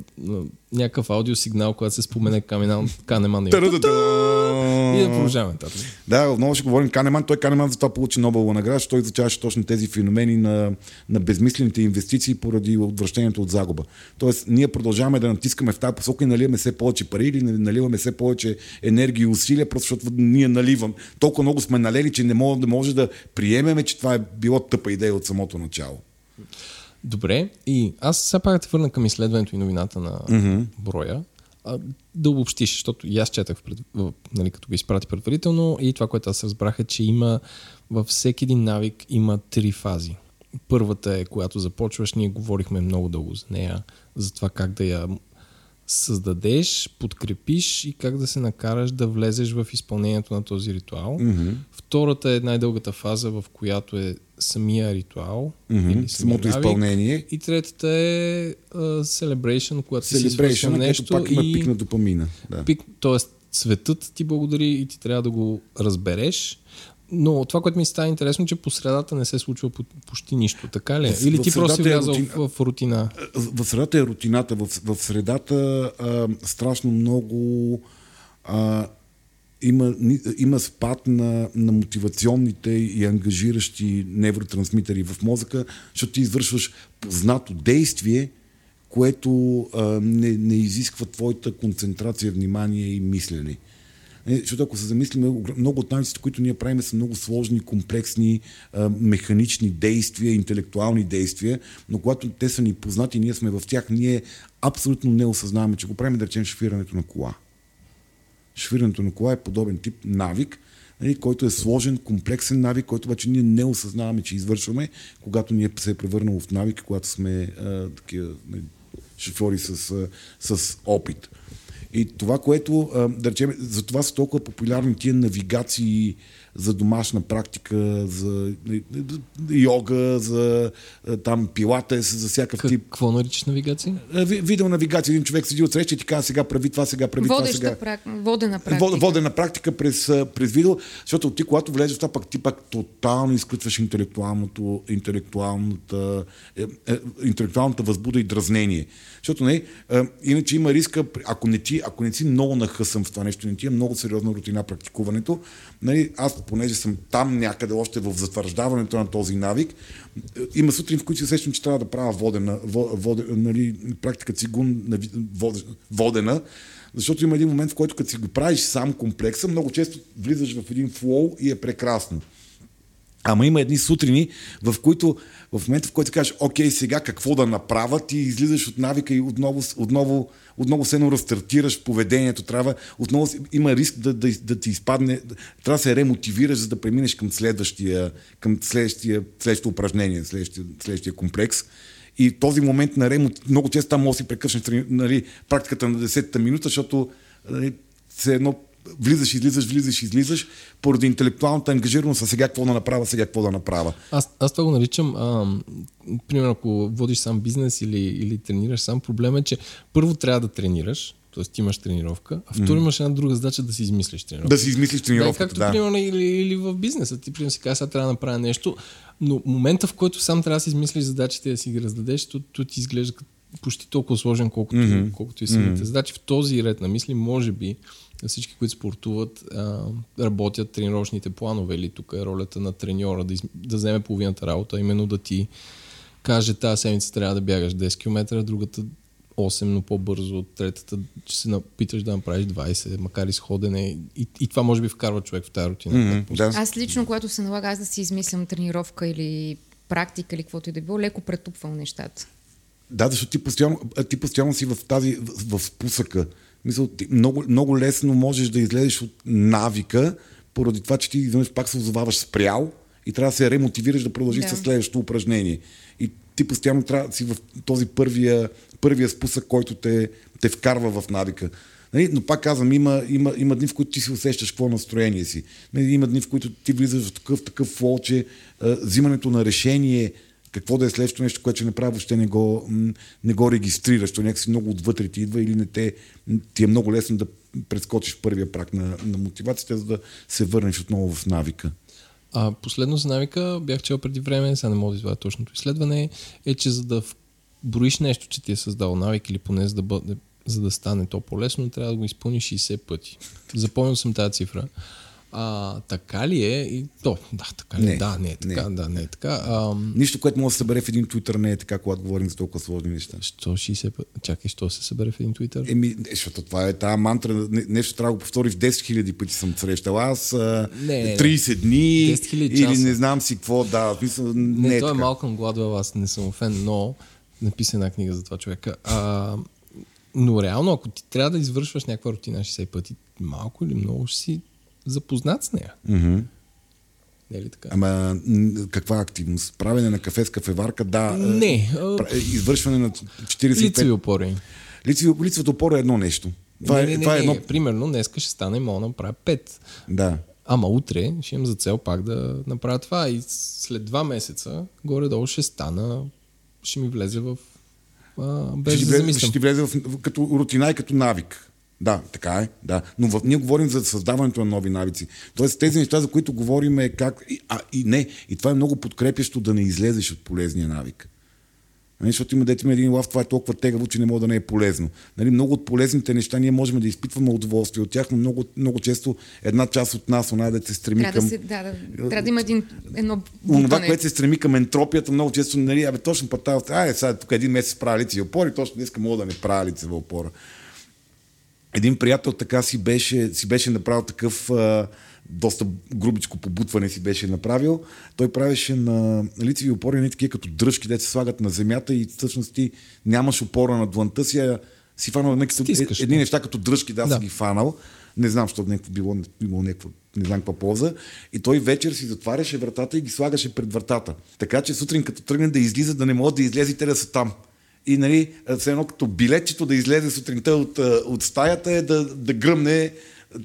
някакъв аудиосигнал, когато се спомене Канеман. Канеман и да продължаваме нататък. Да, отново ще говорим Канеман. Той Канеман за това получи Нобелова награда, защото той изучаваше точно тези феномени на, на безмислените инвестиции поради отвращението от загуба. Тоест, ние продължаваме да натискаме в тази посока и наливаме все повече пари или наливаме все повече енергия и усилия, просто защото ние наливам. Толкова много сме налели, че не може, да може да приемеме, че това е било тъпа идея от самото начало. Добре, и аз сега пак те върна към изследването и новината на mm-hmm. броя. А, да обобщиш, защото и аз четах, пред, нали, като го изпрати предварително и това, което аз разбрах е, че има във всеки един навик има три фази. Първата е, когато започваш, ние говорихме много дълго за нея, за това как да я създадеш, подкрепиш и как да се накараш да влезеш в изпълнението на този ритуал. Mm-hmm. Втората е най-дългата фаза, в която е самия ритуал. Mm-hmm. Или самия Самото навик. изпълнение. И третата е uh, celebration, когато си Celebration, нещо. нещо пак има и... пик на допамина. Да. Пик, тоест, светът ти благодари и ти трябва да го разбереш. Но това, което ми става интересно, че по средата не се случва по- почти нищо, така ли? е? В- Или в ти просто си средата е влязал рутина. в, в рутина? В средата е рутината. В, в средата а, страшно много а, има, има спад на, на мотивационните и ангажиращи невротрансмитери в мозъка, защото ти извършваш познато действие, което а, не, не изисква твоята концентрация, внимание и мислене. Защото ако се замислим, много от навиците, които ние правим, са много сложни, комплексни, механични действия, интелектуални действия, но когато те са ни познати, ние сме в тях, ние абсолютно не осъзнаваме, че го правим, да речем, шофирането на кола. Шофирането на кола е подобен тип навик, нали, който е сложен, комплексен навик, който обаче ние не осъзнаваме, че извършваме, когато ние се е превърнало в навик, когато сме а, такива нали, шофьори с, с опит. И това, което, да речем, за това са толкова популярни тия навигации за домашна практика, за нали, йога, за а, там пилатес, за всякакъв тип. Какво наричаш навигация? А, ви- Видеонавигация. Един човек седи отсреща и ти казва сега прави това, сега прави това, сега. Водеща прак... водена практика. Вод- Водена практика през, а, през видео, защото ти, когато влезеш в това, пак ти пак тотално изключваш интелектуалното, интелектуалната, е, е, интелектуалната възбуда и дразнение. Защото не, а, иначе има риска, ако не, ти, ако не си много нахъсъм в това нещо, не ти е много сериозна рутина практикуването, нали, аз понеже съм там някъде още в затвърждаването на този навик, има сутрин, в които се сещам, че трябва да правя водена, во- водена нали, практика цигун вод- водена, защото има един момент, в който като си го правиш сам комплекса, много често влизаш в един флоу и е прекрасно. Ама има едни сутрини, в които в момента, в който кажеш, окей, сега какво да направя, ти излизаш от навика и отново, отново, отново се едно разстартираш поведението. Трябва, отново има риск да, да, да ти изпадне, трябва да се ремотивираш, за да преминеш към следващия, към следващия, следващото упражнение, следващия, следващия комплекс. И този момент на ремонт, много често там може да си прекъснеш нали, практиката на 10-та минута, защото нали, все едно влизаш, излизаш, влизаш, излизаш, поради интелектуалната ангажираност, а сега какво да направя, сега какво да направя. Аз, аз това го наричам, а, примерно ако водиш сам бизнес или, или тренираш сам, проблем е, че първо трябва да тренираш, т.е. ти имаш тренировка, а второ имаш една друга задача да си измислиш тренировка. Да си измислиш Да, тренировката. както Да, примерно или, или в бизнеса. Ти примерно си казваш, сега трябва да направя нещо, но момента в който сам трябва да си измислиш задачите да си ги раздадеш, то, то ти изглежда почти толкова сложен, колкото, mm-hmm. колкото и самите mm-hmm. задачи. В този ред на мисли, може би, всички, които спортуват, а, работят тренировъчните планове или тук е ролята на треньора да, из, да вземе половината работа, именно да ти каже тази седмица трябва да бягаш 10 км, другата 8, но по-бързо от третата, че се напиташ да направиш 20, макар и с ходене. И, и това може би вкарва човек в тази рутина. Mm-hmm, да. Аз лично, когато се налага аз да си измислям тренировка или практика или каквото и да било, леко претупвам нещата. Да, защото ти постоянно, ти постоянно си в тази, в, в спусъка. Ти много, много лесно можеш да излезеш от навика, поради това, че ти изведнъж пак се озоваваш спрял и трябва да се ремотивираш да продължиш да. с следващото упражнение. И ти постоянно трябва да си в този първия, първия спусък, който те, те вкарва в навика. Нали? Но пак казвам, има, има, има дни, в които ти си усещаш какво настроение си. Нали? Има дни, в които ти влизаш в такъв, такъв флоу, че а, взимането на решение, какво да е следващото нещо, което ще направи, въобще не го, не го регистрираш. То някакси много отвътре ти идва или не те, ти е много лесно да прескочиш първия прак на, на мотивацията, за да се върнеш отново в навика. А последно за навика бях чел преди време, сега не мога да извадя точното изследване, е, че за да броиш нещо, че ти е създал навик или поне за да, бъде, за да стане то по-лесно, трябва да го изпълниш 60 пъти. Запомнил съм тази цифра. А, така ли е? И, то, да, така ли е? Не, да, не е така. не. Да, не е така. А, Нищо, което може да се събере в един твитър, не е така, когато говорим за толкова сложни неща. що 60 пъти? Чакай, що се събере в един твитър? Еми, е, защото това е тази мантра, не- нещо трябва да го повтори в 10 000 пъти съм срещал. Аз а, Не, не, не. 30 дни 10 000 или часа. не знам си какво, да, смисъл, Не, не, е той е така. Малкъм Гладуел, аз не съм фен, но написа една книга за това човека. А, но реално, ако ти трябва да извършваш някаква рутина 60 пъти, малко или много ще си запознат с нея. Мгм. Не е ли така? Ама каква активност? Правене на кафе с кафеварка, да. е, Не, е, Извършване на 45... лицеви опори. Лицеви, лицевата опора е едно нещо. Това, не, е, не, не, това е не. едно... Примерно, днеска ще стане, мога да направя 5. Да. Ама утре ще имам за цел пак да направя това. И след два месеца, горе-долу ще стана, ще ми влезе в... А, без ще, ти да влезе, ще ти влезе в, като рутина и като навик. Да, така е. Да. Но в, ние говорим за създаването на нови навици. Тоест тези неща, за които говорим е как... И, а, и не. И това е много подкрепящо да не излезеш от полезния навик. Нали, защото има дете има един лав, това е толкова тегаво, че не може да не е полезно. Нали, много от полезните неща ние можем да изпитваме удоволствие от тях, но много, много често една част от нас, она да се стреми Трябва към... да, се, да, да, трябва да има един, едно Онова, което се стреми към ентропията, много често, нали, абе, точно път тази, ай, сега тук един месец правя лицеви опори, точно днес мога да не правя лицева опора. Един приятел така си беше, си беше направил такъв а, доста грубичко побутване си беше направил. Той правеше на лицеви опори не такива като дръжки, де се слагат на земята и всъщност ти нямаш опора на дланта си, а си фанал някакви Стискаш, едни неща като дръжки, да, Да. си ги фанал. Не знам, защото някакво било, било някакво, не знам каква полза. И той вечер си затваряше вратата и ги слагаше пред вратата. Така че сутрин като тръгне да излиза, да не могат да излезете да са там. И нали, все едно като билетчето да излезе сутринта от, от стаята е да, да гръмне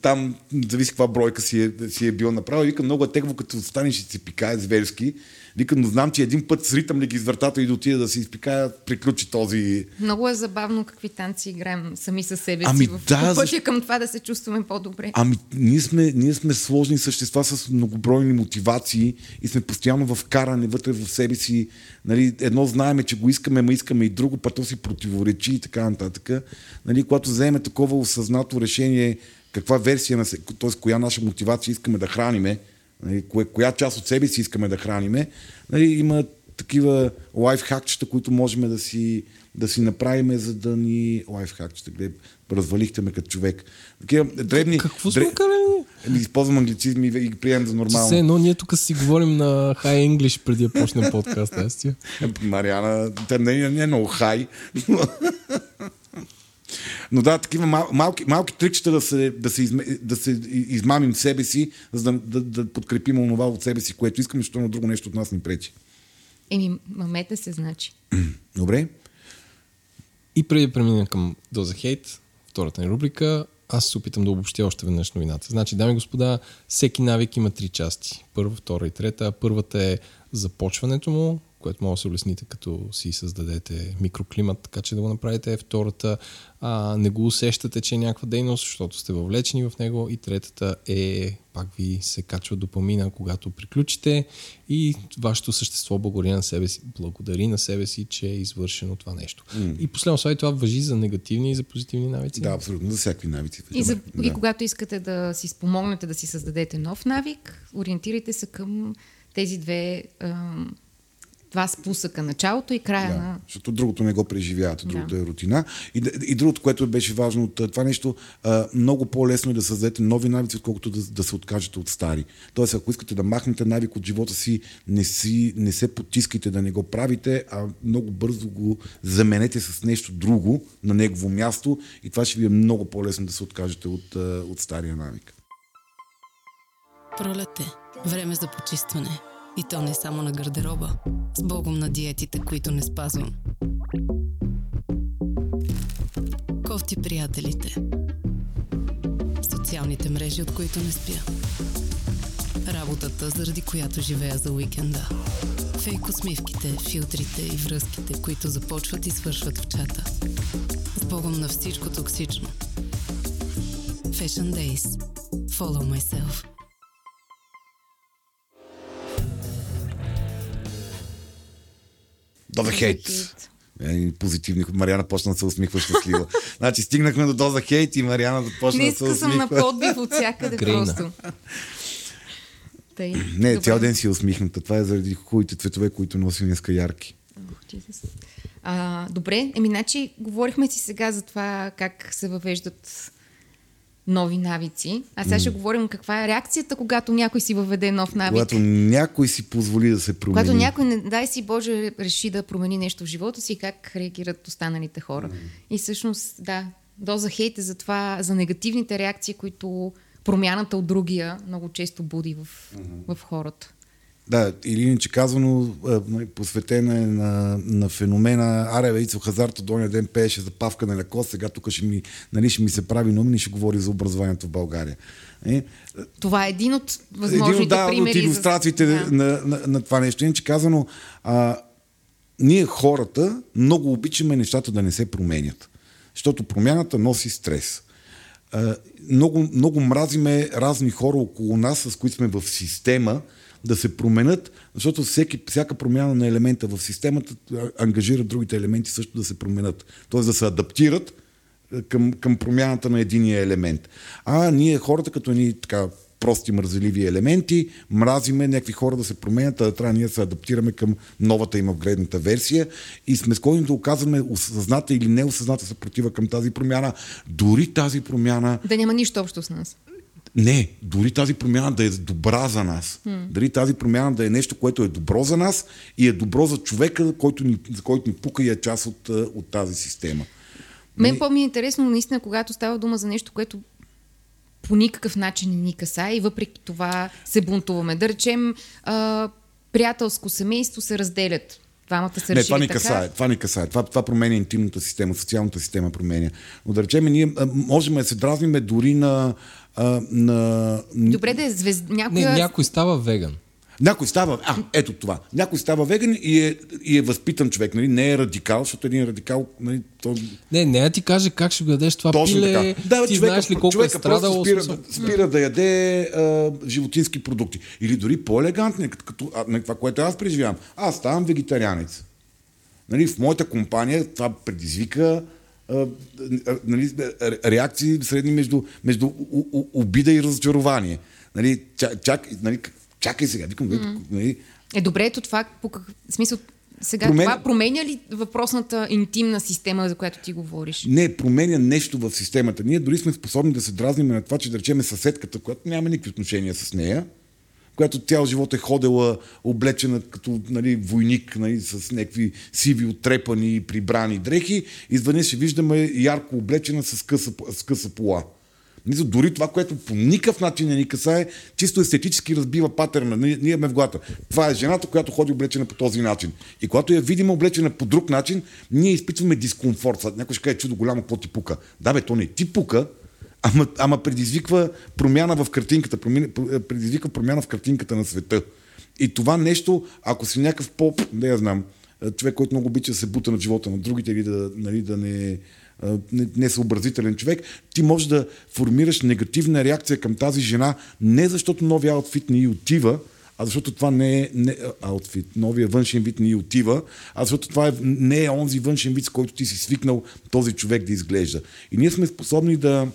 там, зависи каква бройка си е, си е бил направил. Викам, много е тегаво, като станеш и си пикае зверски. Викам, но знам, че един път сритам ли ги из вратата и да отида да си изпикая, приключи този, Много е забавно какви танци играем сами със себе Ами си. В, да, по пътя защо- към това да се чувстваме по-добре. Ами, ние сме, ние сме сложни същества с многобройни мотивации и сме постоянно в каране вътре в себе си. Нали, едно знаеме, че го искаме, ма искаме и друго, път то си противоречи и така нататък. Нали, когато вземем такова осъзнато решение, каква версия на, т.е. коя наша мотивация искаме да храниме, нали, кое, коя част от себе си искаме да храниме, нали, има такива лайфхакчета, които можем да си, да си направим, за да ни... Лайфхакчета, гледай, развалихте ме като човек. Такива дребни... Какво сме карали? Еми, използвам англицизми и ги приемам за нормално. Все едно ние тук си говорим на High English преди да почнем подкаст. Тия. Мариана, те не, не е много хай. Но да, такива мал, малки, малки трикчета да се, да, се изме, да се измамим себе си, за да, да, да подкрепим онова от себе си, което искаме, защото на друго нещо от нас ни пречи. Еми, мамете се, значи. *clears throat* Добре? И преди да преминем към Доза Хейт, втората ни рубрика, аз се опитам да обобщя още веднъж новината. Значи, дами и господа, всеки навик има три части. Първа, втора и трета. Първата е започването му, което може да се улесните, като си създадете микроклимат, така че да го направите. Втората, а, не го усещате, че е някаква дейност, защото сте въвлечени в него. И третата е, пак ви се качва допамина, когато приключите и вашето същество благодари на себе си, благодари на себе си, че е извършено това нещо. Mm. И последно слай това въжи за негативни и за позитивни навици. Да, абсолютно, за всякакви навици. И, за, да. и когато искате да си спомогнете да си създадете нов навик, ориентирайте се към тези две два спусъка, началото и края да, на... Защото другото не го преживявате, другото да. е рутина. И, и другото, което беше важно от това нещо, а, много по-лесно е да създадете нови навици, отколкото да, да се откажете от стари. Тоест, ако искате да махнете навик от живота си, не, си, не се потискайте да не го правите, а много бързо го заменете с нещо друго на негово място и това ще ви е много по-лесно да се откажете от, от стария навик. Пролет е. Време за почистване. И то не само на гардероба. С богом на диетите, които не спазвам. Кофти приятелите. Социалните мрежи, от които не спя. Работата, заради която живея за уикенда. Фейк усмивките, филтрите и връзките, които започват и свършват в чата. С богом на всичко токсично. Fashion Days. Follow myself. Доза хейт. Е, позитивни. Мариана почна да се усмихва щастлива. *laughs* значи стигнахме до доза хейт и Мариана почна да се усмихва. съм на подбив от всякъде просто. Тъй. Не, Добре. цял ден си е усмихната. Това е заради хубавите цветове, които носи днеска ярки. а, добре, еми, значи говорихме си сега за това как се въвеждат нови навици. А сега mm. ще говорим каква е реакцията, когато някой си въведе нов навик. Когато някой си позволи да се промени. Когато някой, не, дай си Боже, реши да промени нещо в живота си, как реагират останалите хора. Mm. И всъщност, да, доза хейт е за това, за негативните реакции, които промяната от другия много често буди в, mm-hmm. в хората. Да, или иначе казано, нали, посветена е на, на феномена Аре Вейцо Хазарто, доня ден пееше за павка на леко, сега тук ще ми, нали, ще ми се прави номин и ще говори за образованието в България. Е, това е един от възможните един, да, примери. От иллюстрациите за... на, на, на, това нещо. Иначе казано, а, ние хората много обичаме нещата да не се променят. Защото промяната носи стрес. Много, много мразиме разни хора около нас, с които сме в система, да се променят, защото всеки, всяка промяна на елемента в системата ангажира другите елементи също да се променят. Тоест да се адаптират към, към промяната на единия елемент. А ние хората, като ни така прости мързеливи елементи, мразиме някакви хора да се променят, а да трябва ние да се адаптираме към новата им апгрейдната версия и сме склонни да оказваме осъзната или неосъзната съпротива към тази промяна, дори тази промяна... Да няма нищо общо с нас. Не, дори тази промяна да е добра за нас. Hmm. Дали тази промяна да е нещо, което е добро за нас и е добро за човека, който ни, за който ни пука и е част от, от тази система. Мен по-ми е интересно, наистина, когато става дума за нещо, което по никакъв начин не ни каса и въпреки това се бунтуваме. Да речем, а, приятелско семейство се разделят. Двамата се Не, това ни касае. Това ни касае. Това, това променя интимната система, социалната система променя. Но да речем, ние можем да се дразниме дори на а, на... Добре да е звезд... Някоя... Не, някой става веган. Някой става, а, ето това. Някой става веган и е, и е възпитан човек, нали? Не е радикал, защото един радикал, нали, то... Не, не ти каже как ще го ядеш това Точно пиле, така. Да, ти човека, знаеш ли колко е човека е страдал. Спира, спира да яде а, животински продукти. Или дори по-елегантни, като, като а, нали, това, което аз преживявам. Аз ставам вегетарианец. Нали, в моята компания това предизвика нали, реакции средни между, между обида и разочарование. Нали, чак, чак, нали, чакай сега, викам, mm. нали, е, добре, ето това, по какъв смисъл, сега променя... това променя ли въпросната интимна система, за която ти говориш? Не, променя нещо в системата. Ние дори сме способни да се дразним на това, че да речеме съседката, която няма никакви отношения с нея, която цял живот е ходила облечена като нали, войник нали, с някакви сиви отрепани прибрани дрехи. Изведнъж ще виждаме ярко облечена с къса, с къса пола. Низо, дори това, което по никакъв начин не ни касае, чисто естетически разбива патерна. Ние, ние ме в главата. Това е жената, която ходи облечена по този начин. И когато я видим облечена по друг начин, ние изпитваме дискомфорт. Някой ще каже, чудо голямо, какво ти пука. Да, бе, то не ти пука, Ама, ама предизвиква промяна в картинката, предизвиква промяна в картинката на света. И това нещо, ако си някакъв по, не я знам, човек, който много обича да се бута на живота на другите или да, нали, да не несъобразителен човек, ти можеш да формираш негативна реакция към тази жена, не защото новия аутфит ни отива, а защото това не е не, аутфит, новия външен вид ни отива, а защото това е, не е онзи външен вид, с който ти си свикнал този човек да изглежда. И ние сме способни да,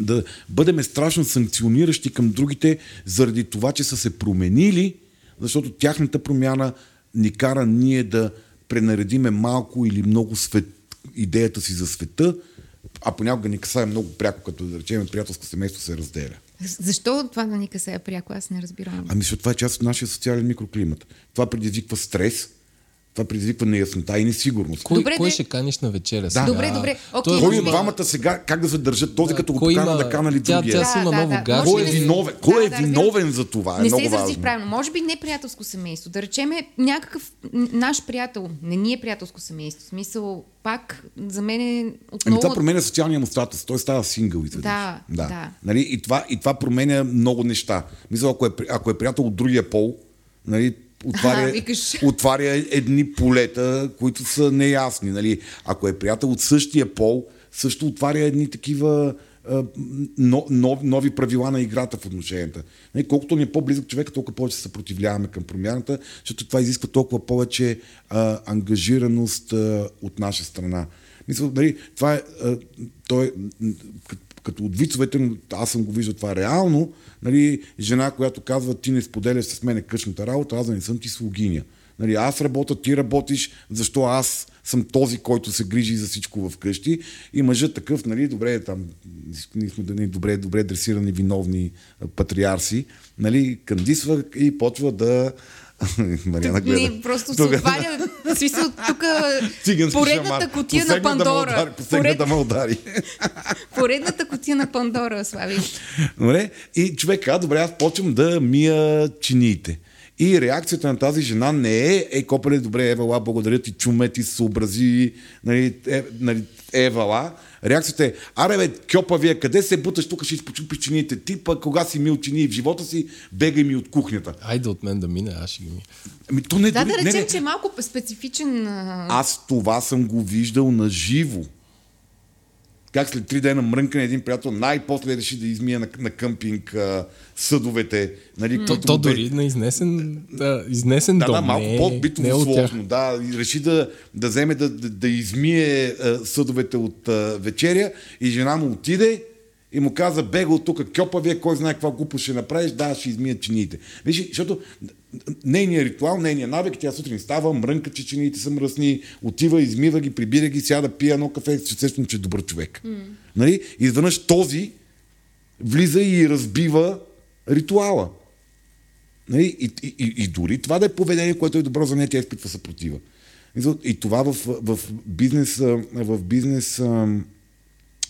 да бъдем страшно санкциониращи към другите заради това, че са се променили, защото тяхната промяна ни кара ние да пренаредиме малко или много свет, идеята си за света, а понякога ни касае много пряко, като да речем приятелско семейство се разделя. Защо това да ни касае пряко? Аз не разбирам. Ами, защото това е част от нашия социален микроклимат. Това предизвиква стрес, това предизвиква неяснота и несигурност. Кой, Добре, кой ще каниш на вечеря? Да. Добре, добре. Окей, Той- Кой от двамата сега как да се държат? Този Да, като го покана има- да канали тя- другия? тя си има ново гадже. Кой е виновен? Кой е Да, да, виновен за това? Е не много се изразих правилно. Може би не приятелско семейство. Да речеме някакъв наш приятел. Не ни е приятелско семейство. В смисъл, пак за мен е Ами отново... това променя социалния му статус. Той става сингъл изведнъж. Да, да. Нали? И, това, и това променя много неща. Мисля, ако е, ако е приятел от другия пол, нали, отваря, А, викаш. отваря едни полета, които са неясни. Нали? Ако е приятел от същия пол, също отваря едни такива но, нов, нови правила на играта в отношенията. Нали, колкото ни е по-близък човек, толкова повече се съпротивляваме към промяната, защото това изисква толкова повече а, ангажираност а, от наша страна. Мисля, нали, това е, а, той, м, като, от вицовете, аз съм го виждал това реално, нали, жена, която казва, ти не споделяш с мене къщната работа, аз да не съм ти слугиня. Нали, аз работя, ти работиш, защо аз съм този, който се грижи за всичко в къщи. И мъжът такъв, нали, добре, там, ние сме нали, добре, добре дресирани виновни патриарси, нали, кандисва и почва да *laughs* Мариана гледа. Не, просто се отваря. В смисъл, тук *laughs* поредната котия на Посегна да Пандора. удари, посегна да ме удари. *laughs* Поредната котия на Пандора, Слави. Добре? И човек каза, добре, аз почвам да мия чиниите. И реакцията на тази жена не е, ей, копеле, добре, Евала, благодаря ти, чуме, ти се съобрази, нали, е, нали, Евала. Реакцията е, аре бе, кьопа вие, къде се буташ, тук ще изпочупиш чиниите. Ти пък, кога си мил чинии в живота си, бегай ми от кухнята. Айде от мен да мине, аз ще ги ми. Ами, то не, Да, дори- да не, речем, не, че е малко специфичен... а, Аз това съм го виждал на живо. Как след три дена мрънкане един приятел най-после реши да измие на, на къмпинг а, съдовете. Нали, То, то дори на изнесен, да, изнесен да, дом. да, малко не, по-битово не тях. сложно. Да, и реши да, да вземе да, да, да измие а, съдовете от а, вечеря и жена му отиде и му каза, бега от тук, кьопа вие, кой знае каква глупост ще направиш, да, ще измия чиниите. Виж, защото нейният ритуал, нейният навик, тя сутрин става, мрънка, че чиниите са мръсни, отива, измива ги, прибира ги, сяда, пие едно кафе, че сещам, че е добър човек. Mm. Нали? Изведнъж този влиза и разбива ритуала. Нали? И, и, и, и дори това да е поведение, което е добро за нея, тя изпитва съпротива. И това в, в бизнес, в бизнес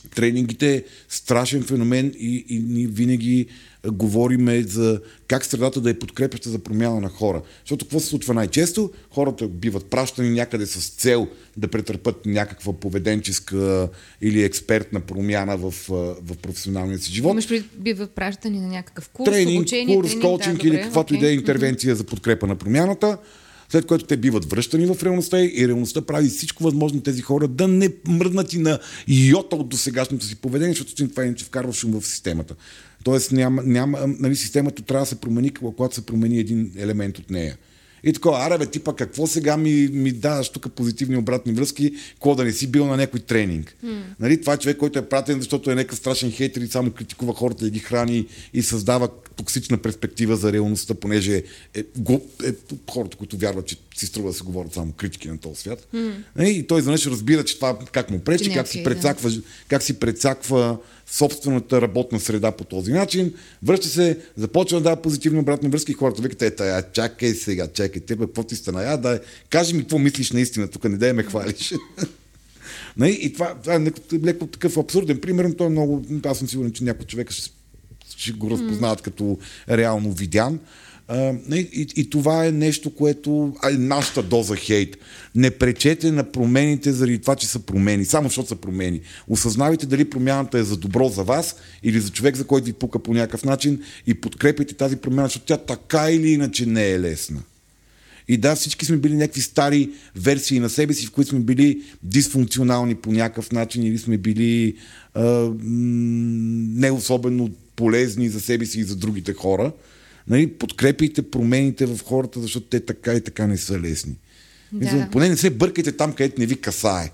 тренингите е страшен феномен и, и ние винаги а, говориме за как средата да е подкрепяща за промяна на хора. Защото какво се случва най-често? Хората биват пращани някъде с цел да претърпят някаква поведенческа или експертна промяна в, а, в професионалния си живот Имаш ли биват пращани на някакъв курс, тренинг, обучение, курс, тренинг, коучинг да, или добре, каквато и окей. да е интервенция за подкрепа на промяната, след което те биват връщани в реалността и реалността прави всичко възможно тези хора да не мръднат и на йота от досегашното си поведение, защото това иначе вкарва шум в системата. Тоест няма, няма, нали, системата трябва да се промени, когато се промени един елемент от нея. И такова, аре бе, ти пък какво сега ми, ми даваш тук позитивни обратни връзки, какво да не си бил на някой тренинг. Mm. Нали, това е човек, който е пратен, защото е някакъв страшен хейтер и само критикува хората и ги храни и създава токсична перспектива за реалността, понеже е, е, го, е хората, които вярват, че си струва да се говорят само критики на този свят. Mm. Нали, и той изведнъж разбира, че това как му пречи, как, си да. прецаква, как си прецаква собствената работна среда по този начин, връща се, започва да дава позитивни обратни връзки и хората викат, ета, я, чакай сега, чакай, те, какво ти стана, я, да, кажи ми какво мислиш наистина, тук не дай ме хвалиш. *laughs* Нали? И това, това е леко, такъв абсурден пример, но той е много, аз съм сигурен, че някои човека ще, ще го разпознават като реално видян. А, и, и това е нещо, което е нашата доза хейт. Не пречете на промените заради това, че са промени, само защото са промени. Осъзнавайте дали промяната е за добро за вас или за човек, за който ви пука по някакъв начин и подкрепите тази промяна, защото тя така или иначе не е лесна. И да, всички сме били някакви стари версии на себе си, в които сме били дисфункционални по някакъв начин или сме били а, не особено полезни за себе си и за другите хора. Нали, подкрепите промените в хората, защото те така и така не са лесни. Да. Поне не се бъркайте там, където не ви касае.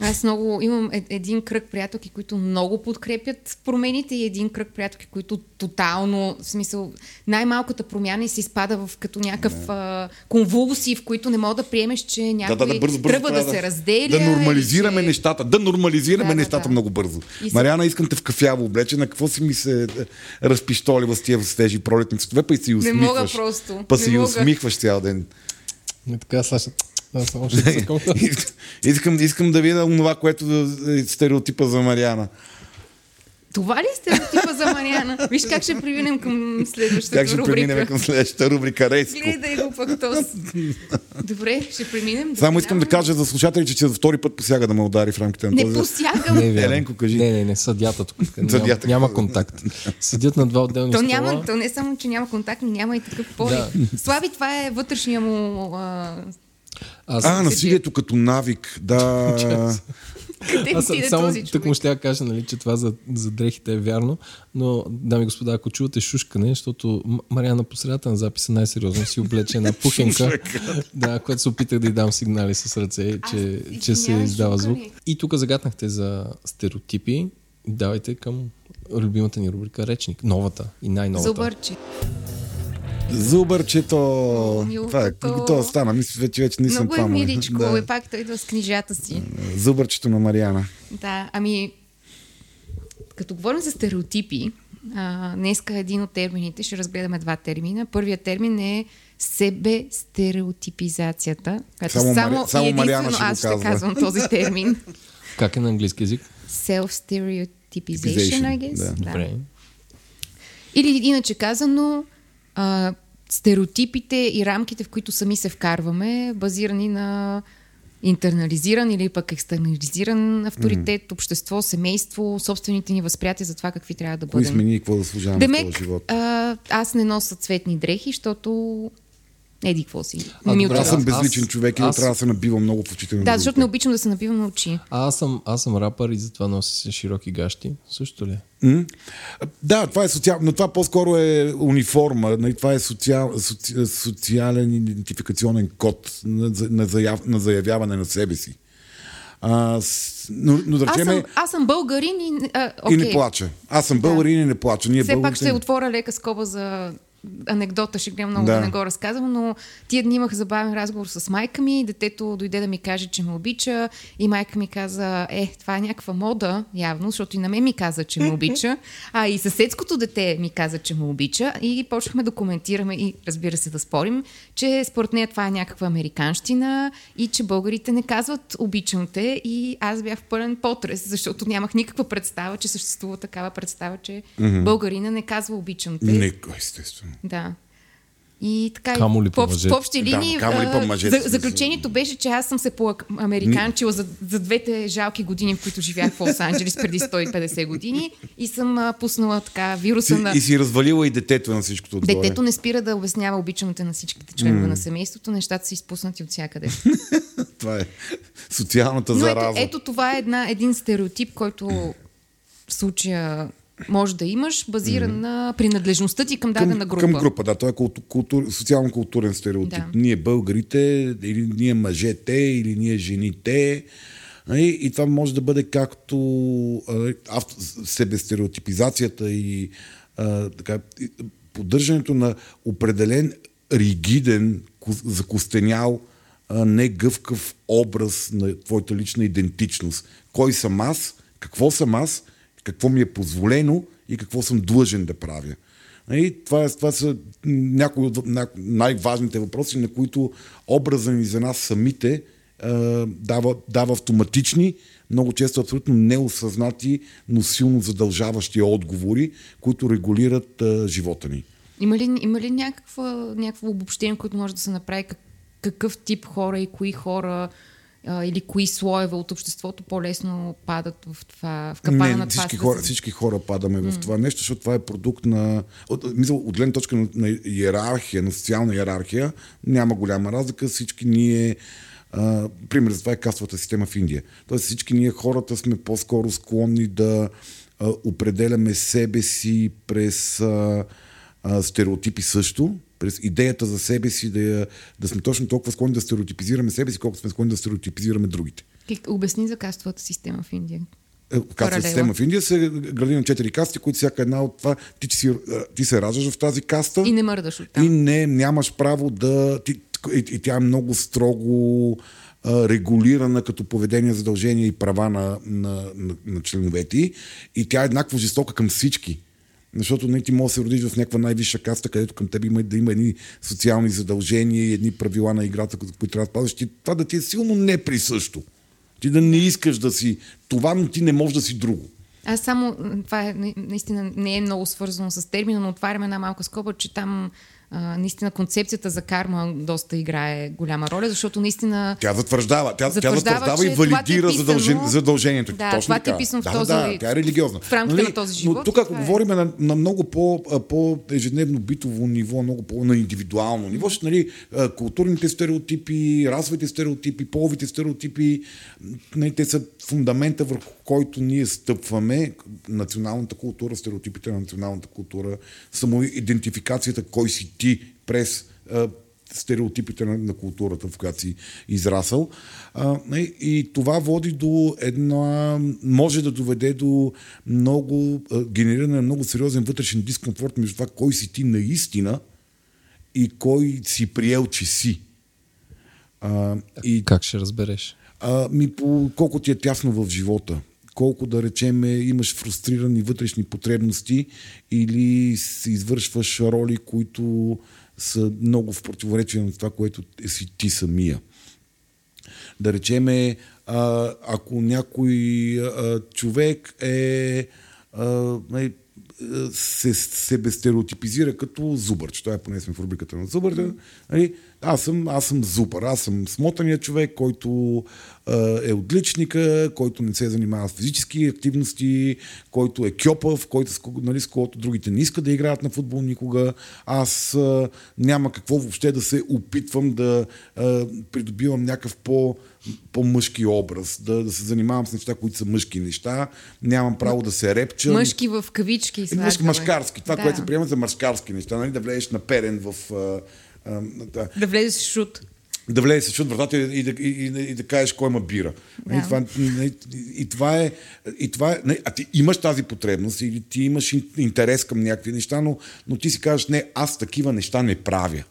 Аз много имам един кръг приятелки, които много подкрепят промените и един кръг приятелки, които тотално, в смисъл, най-малката промяна и се изпада в като някакъв а, конвулсии, в които не мога да приемеш, че някой да, да, да, бързо, бързо, трябва да, да се разделя. Да нормализираме че... нещата, да нормализираме да, нещата да, да. много бързо. И Мариана, искам те в кафяво облечена, какво си ми се разпиштолива с тия свежи пролетни цветове, па и си усмихваш. Не мога просто. Па си усмихваш цял ден. Не така, Саша. Да, само ще искам, искам да видя това, което е стереотипа за Мариана. Това ли е стереотипа за Мариана? Виж как ще преминем към следващата рубрика. Как ще рубрика. преминем към следващата рубрика Рейско. Гледай го пък тос. Добре, ще преминем. Само искам да кажа за слушателите, че за втори път посяга да ме удари в рамките на не този. Не посягам. Не, Еленко, кажи. Не, не, не, съдята тук. *laughs* Няма, няма контакт. Седят на два отделни то стола. Няма, то не само, че няма контакт, но няма и такъв повод. Да. Слави, това е вътрешния му а, аз... А, насилието като навик, да. *laughs* Къде Аз само този тук му ще я кажа, нали, че това за, за дрехите е вярно, но, дами и господа, ако чувате шушкане, защото Мариана по средата на записа най-сериозно си облече една *laughs* пухенка, да, която се опитах да й дам сигнали с ръце, че, Аз, че се издава звук. И тук загатнахте за стереотипи. Давайте към любимата ни рубрика Речник, новата и най-новата. Зубърчи. Зубърчето. Това е, то стана. Мисля, вече, вече не съм Много е миличко. Да. И пак той идва с книжата си. Зубърчето на Мариана. Да, ами като говорим за стереотипи, а, днеска един от термините, ще разгледаме два термина. Първият термин е себе стереотипизацията. Само, само, Мари... само Мариана ще аз ще казвам този термин. Как е на английски язик? Self-stereotypization, I guess. Да. да. Добре. Или иначе казано, а, стереотипите и рамките, в които сами се вкарваме, базирани на интернализиран или пък екстернализиран авторитет, mm. общество, семейство, собствените ни възприятия за това какви трябва да бъдем. Кои сме ние, какво да служаваме Демек, в живот? А, аз не нося цветни дрехи, защото Еди, какво си? А, ми добре, аз съм безличен аз, човек и аз... трябва да се набивам много в очите на Да, защото не обичам да се набивам на очи. А, аз съм, аз съм рапър и затова нося широки гащи. Също ли? М? Да, това е социал... но това по-скоро е униформа. Нали, това е социал... соци... социален идентификационен код на, на, заяв... на заявяване на себе си. А, но, но да речеме... аз, съм, аз съм българин и, а, okay. и не плача. Аз съм българин да. и не плача. Ние Все българите... пак ще отворя лека скоба за анекдота, ще гледам много да. да не го разказвам, но тия дни имах забавен разговор с майка ми, детето дойде да ми каже, че ме обича и майка ми каза, е, това е някаква мода, явно, защото и на мен ми каза, че ме *laughs* обича, а и съседското дете ми каза, че ме обича и почнахме да коментираме и разбира се да спорим, че според нея това е някаква американщина и че българите не казват обичам те и аз бях в пълен потрес, защото нямах никаква представа, че съществува такава представа, че mm-hmm. българина не казва обичам те. Не, естествено. Да. И така, камо ли по, в общи линии, да, камо ли по за, заключението беше, че аз съм се по-американчила за, за двете жалки години, в които живях в Лос-Анджелес преди 150 години и съм а, пуснала така вируса на... И си развалила и детето на всичкото отгоре. Детето не спира да обяснява обичаните на всичките членове mm. на семейството, нещата са изпуснати от всякъде. *laughs* това е социалната Но зараза. Ето, ето това е една, един стереотип, който в случая може да имаш, базиран mm. на принадлежността ти към дадена група. Към група, да. Това е култур, социално-културен стереотип. Да. Ние българите, или ние мъжете, или ние жените. И, и това може да бъде както а, себестереотипизацията и а, така, поддържането на определен ригиден, закостенял, негъвкав образ на твоята лична идентичност. Кой съм аз, какво съм аз какво ми е позволено и какво съм длъжен да правя. И това, това са някои от най-важните въпроси, на които образа ни за нас самите дава, дава автоматични, много често абсолютно неосъзнати, но силно задължаващи отговори, които регулират а, живота ни. Има ли, има ли някаква, някакво обобщение, което може да се направи как, какъв тип хора и кои хора а, или кои слоеве от обществото по-лесно падат в, това, в капана не, на това? всички, хора, всички хора падаме mm. в това нещо, защото това е продукт на... От, мисъл, от гледна точка на, на иерархия, на социална иерархия, няма голяма разлика. Всички ние... А, пример за това е кастовата система в Индия. Тоест всички ние хората сме по-скоро склонни да а, определяме себе си през а, а, стереотипи също, през идеята за себе си да, я, да сме точно толкова склонни да стереотипизираме себе си, колкото сме склонни да стереотипизираме другите. Как, обясни за кастовата система в Индия. Кастовата система в Индия се гради на четири касти, които всяка една от това ти, ти, си, ти се раждаш в тази каста. И не мърдаш от там. И не, нямаш право да... Ти, и, и тя е много строго регулирана като поведение, задължения и права на, на, на, на членовете и тя е еднакво жестока към всички. Защото не ти може да се родиш в някаква най-висша каста, където към теб има да има едни социални задължения и едни правила на играта, които трябва да спазваш. Това да ти е силно неприсъщо. Ти да не искаш да си това, но ти не можеш да си друго. Аз само, това е, наистина не е много свързано с термина, но отваряме една малка скоба, че там а, наистина концепцията за карма доста играе голяма роля, защото наистина... Тя затвърждава, тя затвърждава, тя затвърждава и валидира е писано, задължението. Да, Точно това ти е писано да, в този... Да, тя е религиозна. В рамките нали, на този живот. Но тук, ако е. говорим на, на много по, по ежедневно битово ниво, много по на индивидуално ниво, ще, нали, културните стереотипи, расовите стереотипи, половите стереотипи, нали, те са фундамента върху който ние стъпваме, националната култура, стереотипите на националната култура, самоидентификацията, кой си ти през а, стереотипите на, на културата, в която си израсъл. А, и, и това води до една, може да доведе до много, а, генериране на много сериозен вътрешен дискомфорт между това кой си ти наистина и кой си приел, че си. А, и, как ще разбереш? А, ми по колко ти е тясно в живота колко да речем имаш фрустрирани вътрешни потребности или си извършваш роли, които са много в противоречие на това, което е си ти самия. Да речеме, ако някой човек е нали, се, себе стереотипизира като зубър, че това е поне сме в рубриката на зубър. Нали, аз съм, аз съм зубър, аз съм смотания човек, който е отличника, който не се занимава с физически активности, който е кьопав, който, нали, с когото другите не искат да играят на футбол никога. Аз а, няма какво въобще да се опитвам да а, придобивам някакъв по, по-мъжки образ, да, да се занимавам с неща, които са мъжки неща. Нямам право да се репча. Мъжки в кавички. Е, мъжки, мъжкарски. Това, да. което се приема за мъжкарски неща. Нали, да влезеш наперен в... А, да. да влезеш в шут да влезеш в вратата и да, и, и, и да кажеш кой има бира. Да. И, това, и, и това е. И това е а ти имаш тази потребност или ти имаш интерес към някакви неща, но, но ти си кажеш, не, аз такива неща не правя.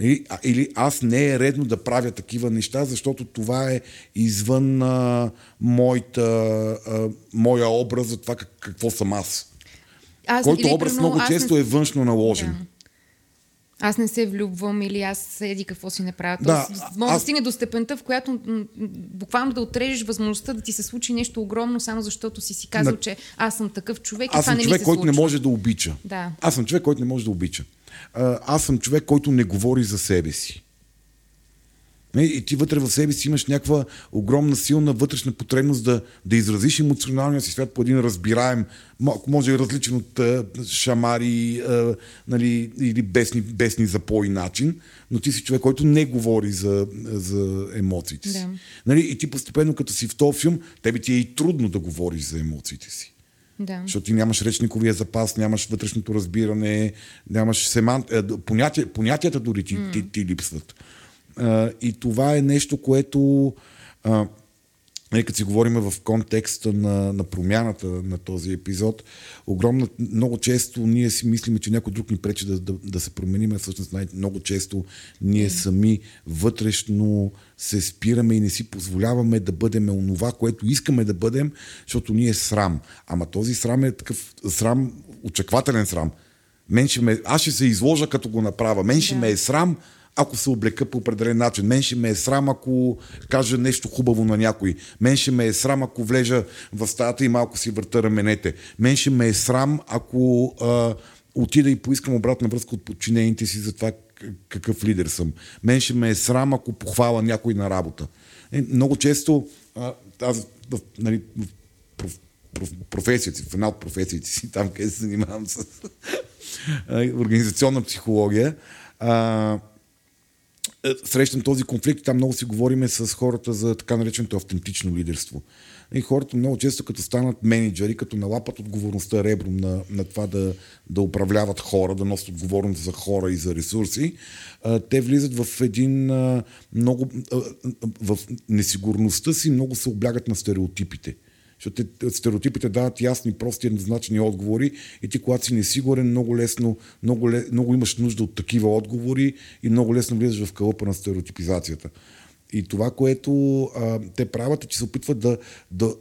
Или, или аз не е редно да правя такива неща, защото това е извън а, моята, а, моя образ за това как, какво съм аз. аз който образ много често не... е външно наложен. Да аз не се влюбвам или аз седи какво си не правя. Да, Тоест, може аз... да стигне до степента, в която буквално да отрежеш възможността да ти се случи нещо огромно, само защото си си казал, На... че аз съм такъв човек аз и това не човек, ми се който случва. не може да обича. Да. Аз съм човек, който не може да обича. Аз съм човек, който не говори за себе си. И ти вътре в себе си имаш някаква огромна, силна вътрешна потребност да, да изразиш емоционалния си свят по един разбираем, малко може различен от а, шамари а, нали, или бесни, бесни запои начин, но ти си човек, който не говори за, за емоциите си. Да. Нали, и ти постепенно, като си в този филм, тебе ти е и трудно да говориш за емоциите си. Да. Защото ти нямаш речниковия запас, нямаш вътрешното разбиране, нямаш семан... понятия, понятията дори ти, mm. ти, ти липсват. А, и това е нещо, което а, нали, като си говорим в контекста на, на промяната на този епизод, огромна, много често ние си мислиме, че някой друг ни пречи да, да, да се променим. Всъщност най- много често ние сами вътрешно се спираме и не си позволяваме да бъдем онова, което искаме да бъдем, защото ние е срам. Ама този срам е такъв срам, очаквателен срам. Мен ще ме, аз ще се изложа като го направя. Мен ще да. ме е срам, ако се облека по определен начин. Мен ще ме е срам, ако кажа нещо хубаво на някой. Мен ще ме е срам, ако влежа в стаята и малко си върта раменете. Мен ще ме е срам, ако а, отида и поискам обратна връзка от подчинените си за това какъв лидер съм. Мен ще ме е срам, ако похвала някой на работа. Е, много често а, аз в, нали, в проф, проф, професията си, в една от професиите си, *laughs* там къде се занимавам с *laughs* организационна психология, а, срещам този конфликт там много си говориме с хората за така нареченото автентично лидерство. И хората много често като станат менеджери, като налапат отговорността ребром на, на това да, да управляват хора, да носят отговорност за хора и за ресурси, те влизат в един много... В несигурността си много се облягат на стереотипите. Защото те, стереотипите дават ясни, прости, еднозначни отговори и ти, когато си несигурен, много лесно, много, много имаш нужда от такива отговори и много лесно влизаш в кълъпа на стереотипизацията. И това, което а, те правят, е, че се опитват да, да,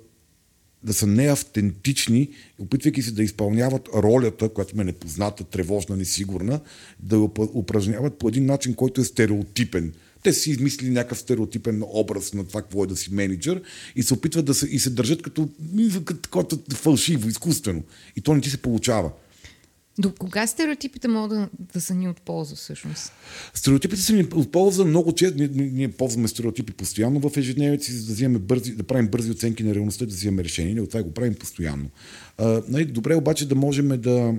да са неавтентични, опитвайки се да изпълняват ролята, която ме непозната, тревожна, несигурна, да я упражняват по един начин, който е стереотипен. Те си измислили някакъв стереотипен образ на това, какво е да си менеджер и се опитват да се, и се държат като, като, като фалшиво, изкуствено. И то не ти се получава. До кога стереотипите могат да, да са ни от полза всъщност? Стереотипите са ни от полза много често. Ние, ние ползваме стереотипи постоянно в ежедневието си, за да, вземем бързи, да правим бързи оценки на реалността, да вземем решения. От това го правим постоянно. А, нали, добре обаче да можем да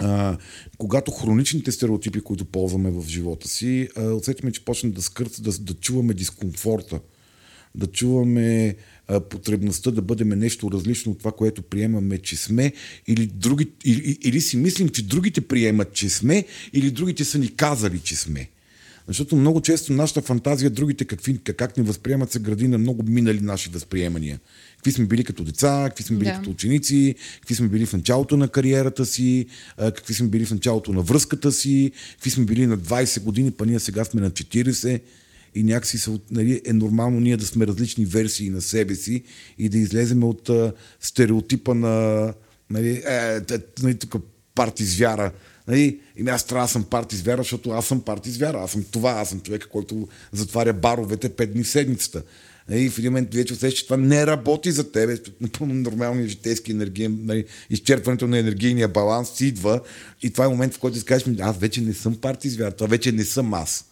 а, когато хроничните стереотипи, които ползваме в живота си, а, усетиме, че почнат да скърцат, да, да чуваме дискомфорта, да чуваме а, потребността да бъдем нещо различно от това, което приемаме, че сме, или, други, или, или си мислим, че другите приемат, че сме, или другите са ни казали, че сме. Защото много често нашата фантазия, другите какви, как ни възприемат, се гради на много минали наши възприемания. Какви сме били като деца, какви сме били да. като ученици, какви сме били в началото на кариерата си, какви сме били в началото на връзката си, какви сме били на 20 години, па ние сега сме на 40 и някакси са, нали, е нормално ние да сме различни версии на себе си и да излеземе от а, стереотипа на нали, е, е, нали, тук парти звяра. Нали, и аз трябва да съм парти звяра, защото аз съм парти звяра. Аз съм това, аз съм човека, който затваря баровете пет дни в седмицата. И в един момент вече усещаш, че това не работи за тебе. Напълно нормалния житейски енергиен, нали, изчерпването на енергийния баланс си идва. И това е момент, в който си кажеш, аз вече не съм парти звяр, това вече не съм аз.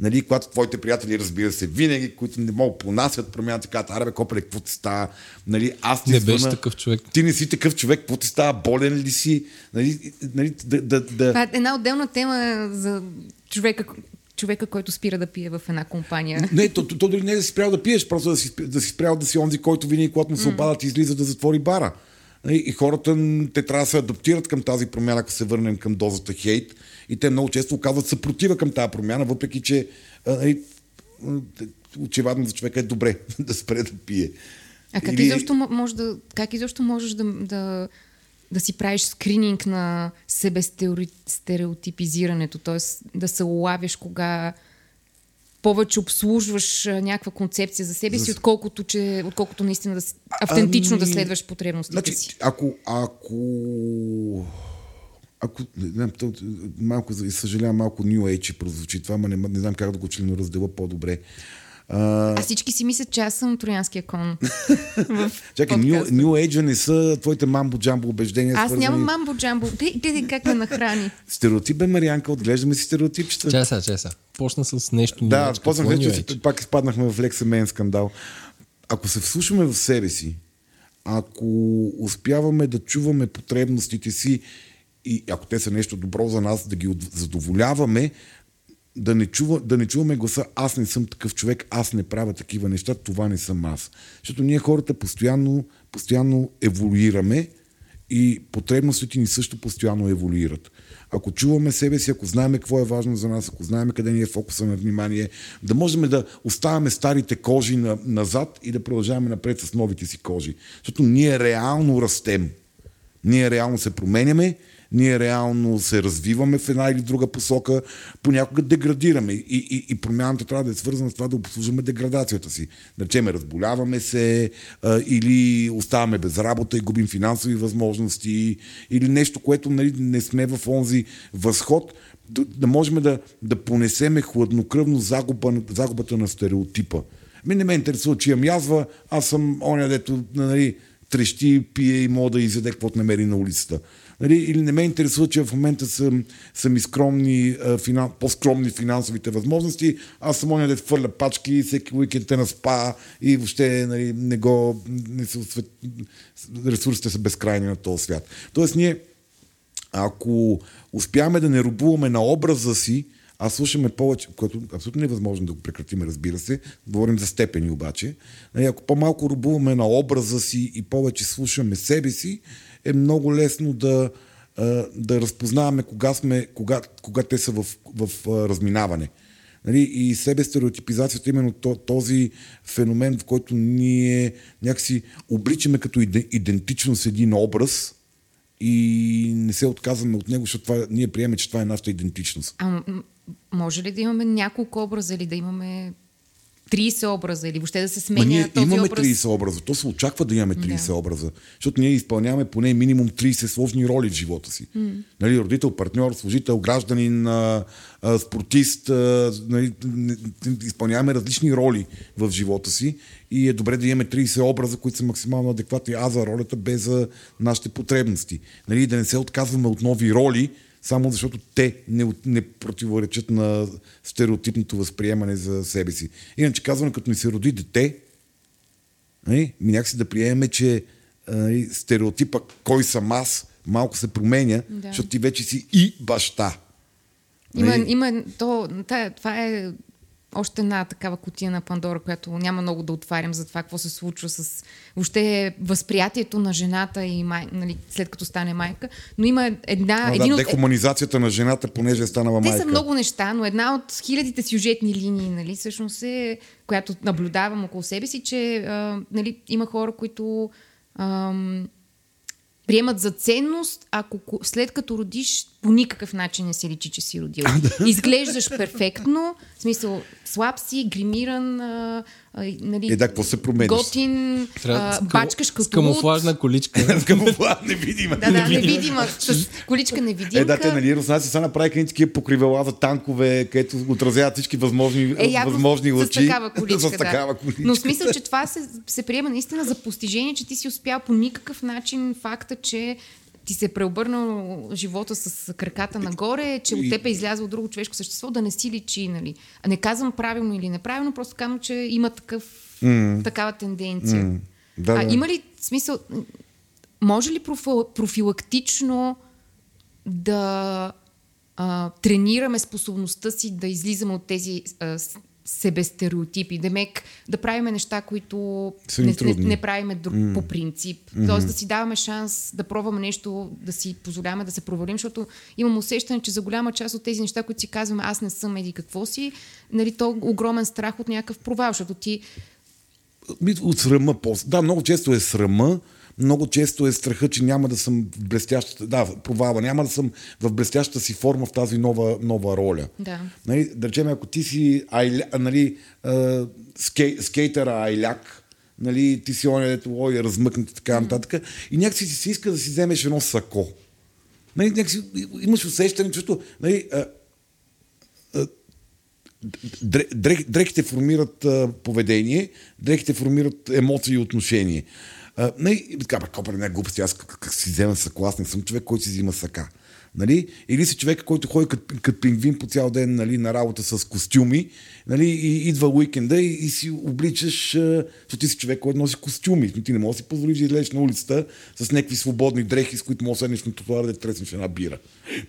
Нали, когато твоите приятели, разбира се, винаги, които не могат понасят промяната, казват, аре, копеле, какво ти става? Нали, аз ти не звъна, беше такъв човек. Ти не си такъв човек, какво ти става? Болен ли си? Нали, нали, да, да, да... Това е една отделна тема за човека, човека, който спира да пие в една компания. Не, то, то, то дори не е да си спрял да пиеш, просто да си, да си спрял да си онзи, който винаги, когато му се обадат, излиза да затвори бара. И хората, те трябва да се адаптират към тази промяна, ако се върнем към дозата хейт. И те много често оказват съпротива към тази промяна, въпреки че очевидно за човека е добре *laughs* да спре да пие. А как, Или... изобщо, може да, как изобщо можеш да, да, да си правиш скрининг на себе стереотипизирането, т.е. да се улавиш кога повече обслужваш някаква концепция за себе си, отколкото, че, отколкото наистина да, автентично ами, да следваш потребностите значи, си. Ако, ако ако, не, то, малко, съжалявам, малко New Age прозвучи това, но не, не знам как да го члено раздела по-добре. А, а всички си мислят, че аз съм троянския кон. *laughs* Чакай, New, New Age не са твоите мамбо-джамбо убеждения. Аз свързани... нямам мамбо-джамбо. Те как ме нахрани? *laughs* Стереотип бе, Марианка, отглеждаме си стереотипчета. Чеса, чеса. Почна с нещо. Да, почнах вече, пак изпаднахме в лек семейен скандал. Ако се вслушаме в себе си, ако успяваме да чуваме потребностите си и ако те са нещо добро за нас, да ги задоволяваме, да не, чува, да не чуваме гласа аз не съм такъв човек, аз не правя такива неща, това не съм аз. Защото ние хората постоянно, постоянно еволюираме и потребностите ни също постоянно еволюират. Ако чуваме себе си, ако знаем какво е важно за нас, ако знаем къде ни е фокуса на внимание, да можем да оставяме старите кожи на, назад и да продължаваме напред с новите си кожи. Защото ние реално растем. Ние реално се променяме ние реално се развиваме в една или друга посока, понякога деградираме. И, и, и промяната трябва да е свързана с това да обслужваме деградацията си. Да речеме, разболяваме се а, или оставаме без работа и губим финансови възможности или нещо, което нали, не сме в онзи възход, да, да можем да, да понесеме хладнокръвно загуба, загубата на стереотипа. Ми не ме интересува, че имам язва, аз съм оня, дето нали, трещи, пие и мога да изяде каквото намери на улицата. Нали, или не ме интересува, че в момента ми скромни, а, финан, по-скромни финансовите възможности. Аз съм оня да хвърля пачки, всеки уикенд е на спа и въобще нали, не го, не се, ресурсите са безкрайни на този свят. Тоест ние, ако успяваме да не рубуваме на образа си, а слушаме повече, което абсолютно невъзможно да го прекратим, разбира се. Говорим за степени обаче. Нали, ако по-малко рубуваме на образа си и повече слушаме себе си, е много лесно да, да разпознаваме кога, сме, кога, кога те са в, в разминаване. Нали, и себе стереотипизацията е именно този феномен, в който ние някакси обличаме като идентичност един образ и не се отказваме от него, защото това, ние приемаме, че това е нашата идентичност. А може ли да имаме няколко образа или да имаме 30 образа или въобще да се сменя Ма ние този имаме образ? 30 образа. То се очаква да имаме 30 Да. образа. Защото ние изпълняваме поне минимум 30 сложни роли в живота си. Mm. Нали, родител, партньор, служител, гражданин, а, а, спортист. А, нали, изпълняваме различни роли в живота си и е добре да имаме 30 образа, които са максимално адекватни а за ролята, без за нашите потребности. Нали, да не се отказваме от нови роли, само защото те не, не противоречат на стереотипното възприемане за себе си. Иначе казваме, като ни се роди дете, нали, ми някакси да приемем, че нали, стереотипа кой съм аз малко се променя, Да. защото ти вече си и баща. Има, Нали? има то, тая, това е още една такава котия на Пандора, която няма много да отварям за това, какво се случва с въобще възприятието на жената и май, нали, след като стане майка. Но има една... А, един да, от, дехуманизацията на жената, понеже е станала те майка. са много неща, но една от хилядите сюжетни линии, нали, всъщност е, която наблюдавам около себе си, че а, нали, има хора, които ам, приемат за ценност, ако ко- след като родиш, по никакъв начин не се личи, че си родил. *laughs* Изглеждаш перфектно, в смисъл слаб си, гримиран, нали, Е, да, какво се промениш? готин, а, с бачкаш С като луд. камуфлажна количка. *laughs* С камуфлаж невидима. Да, да, невидима, с количка невидимка. Е, да, те, нали, руснаци сега направиха едни такива покривала за танкове, където отразяват всички възможни, Е, явно възможни с лъчи. такава количка, *laughs* с такава да. количка. Но в смисъл, че това се, се приема наистина за постижение, че ти си успял по никакъв начин факта, че ти се е преобърнал живота с краката нагоре, че от теб е излязло друго човешко същество, да не си личи, нали. А не казвам правилно или неправилно, просто казвам, че има такъв, mm. такава тенденция. М, да, а да. има ли смисъл, може ли профил, профилактично да а, тренираме способността си да излизаме от тези а, себестереотипи, демек да правиме неща, които Са не, не, правиме друг, mm. по принцип. Mm-hmm. Тоест да си даваме шанс да пробваме нещо, да си позволяваме да се провалим, защото имам усещане, че за голяма част от тези неща, които си казваме, аз не съм еди какво си, нали, то огромен страх от някакъв провал, защото ти От срама. Да, много често е срама, много често е страха, че няма да съм в блестящата, да, провала, няма да съм в блестящата си форма в тази нова, нова роля. Да. Нали, да речем, ако ти си айля, нали, скей, скейтъра айляк, нали, ти си оня, дето ой, размъкнат и така нататък, и някакси се иска да си вземеш едно сако. Нали, някакси имаш усещане, защото нали, а, дрехите формират поведение, дрехите формират емоции и отношение. А, не, така, бе, копа, не глупости, аз как, как си взема не съм човек, който си взима сака. Нали? Или си човек, който ходи като, като пингвин по цял ден нали, на работа с костюми, нали, и идва уикенда и, и си обличаш, защото ти си човек, който носи костюми. Ти не можеш да си позволиш да излезеш на улицата с някакви свободни дрехи, с които можеш седнеш на тротуара да треснеш една бира.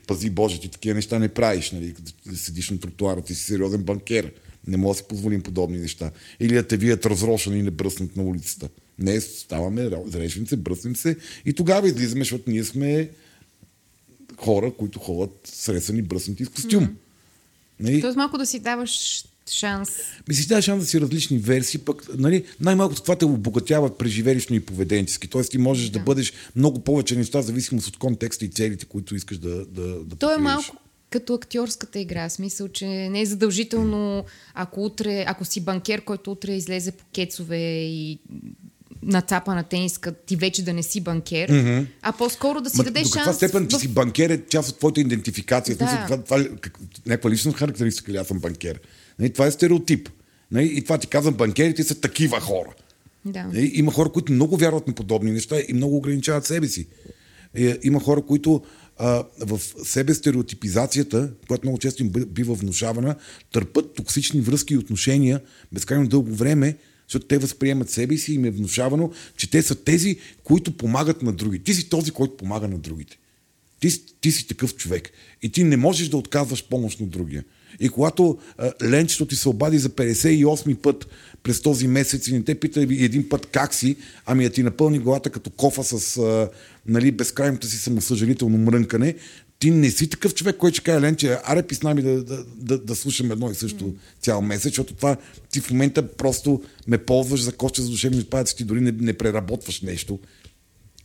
Пази Боже, ти такива неща не правиш, нали, седиш на тротуара, ти си сериозен банкер. Не може да си позволим подобни неща. Или да те вият разрошен и не бръснат на улицата. Не, ставаме, зрешим се, бръснем се и тогава излизаме, защото ние сме хора, които ходят сресани, бръснати с костюм. Mm-hmm. Нали? Тоест малко да си даваш шанс. Ми си даваш шанс да си различни версии, пък нали, най-малкото това те обогатява преживелищно и поведенчески. Тоест ти можеш да, да бъдеш много повече неща, в зависимост от контекста и целите, които искаш да, да, да То е малко като актьорската игра. Смисъл, че не е задължително, ако утре, ако си банкер, който утре излезе по кецове и нацапа на тениска, ти вече да не си банкер, mm-hmm. а по-скоро да си Ма, дадеш до каква шанс. степен, че в- си банкер е част от твоята идентификация? Да. Смисъл, това, това, как, някаква лична характеристика ли аз съм банкер? Нали, това е стереотип. Нали, и това ти казвам, банкерите са такива хора. Да. Нали, има хора, които много вярват на подобни неща и много ограничават себе си. Е, има хора, които а, в себе стереотипизацията, която много често им бива внушавана, търпат токсични връзки и отношения безкрайно дълго време, защото те възприемат себе си и им е внушавано, че те са тези, които помагат на други. Ти си този, който помага на другите. Ти, ти си такъв човек. И ти не можеш да отказваш помощ на другия. И когато а, Ленчето ти се обади за 58 път през този месец и не те пита един път как си, ами да ти напълни главата като кофа с а, нали, безкрайното си самосъжалително мрънкане, ти не си такъв човек, който ще каже, Ленче, аре пи с нами да, да, да, да слушам едно и също mm. цял месец, защото това ти в момента просто ме ползваш за коща за душевни отпадъци, ти дори не, не преработваш нещо.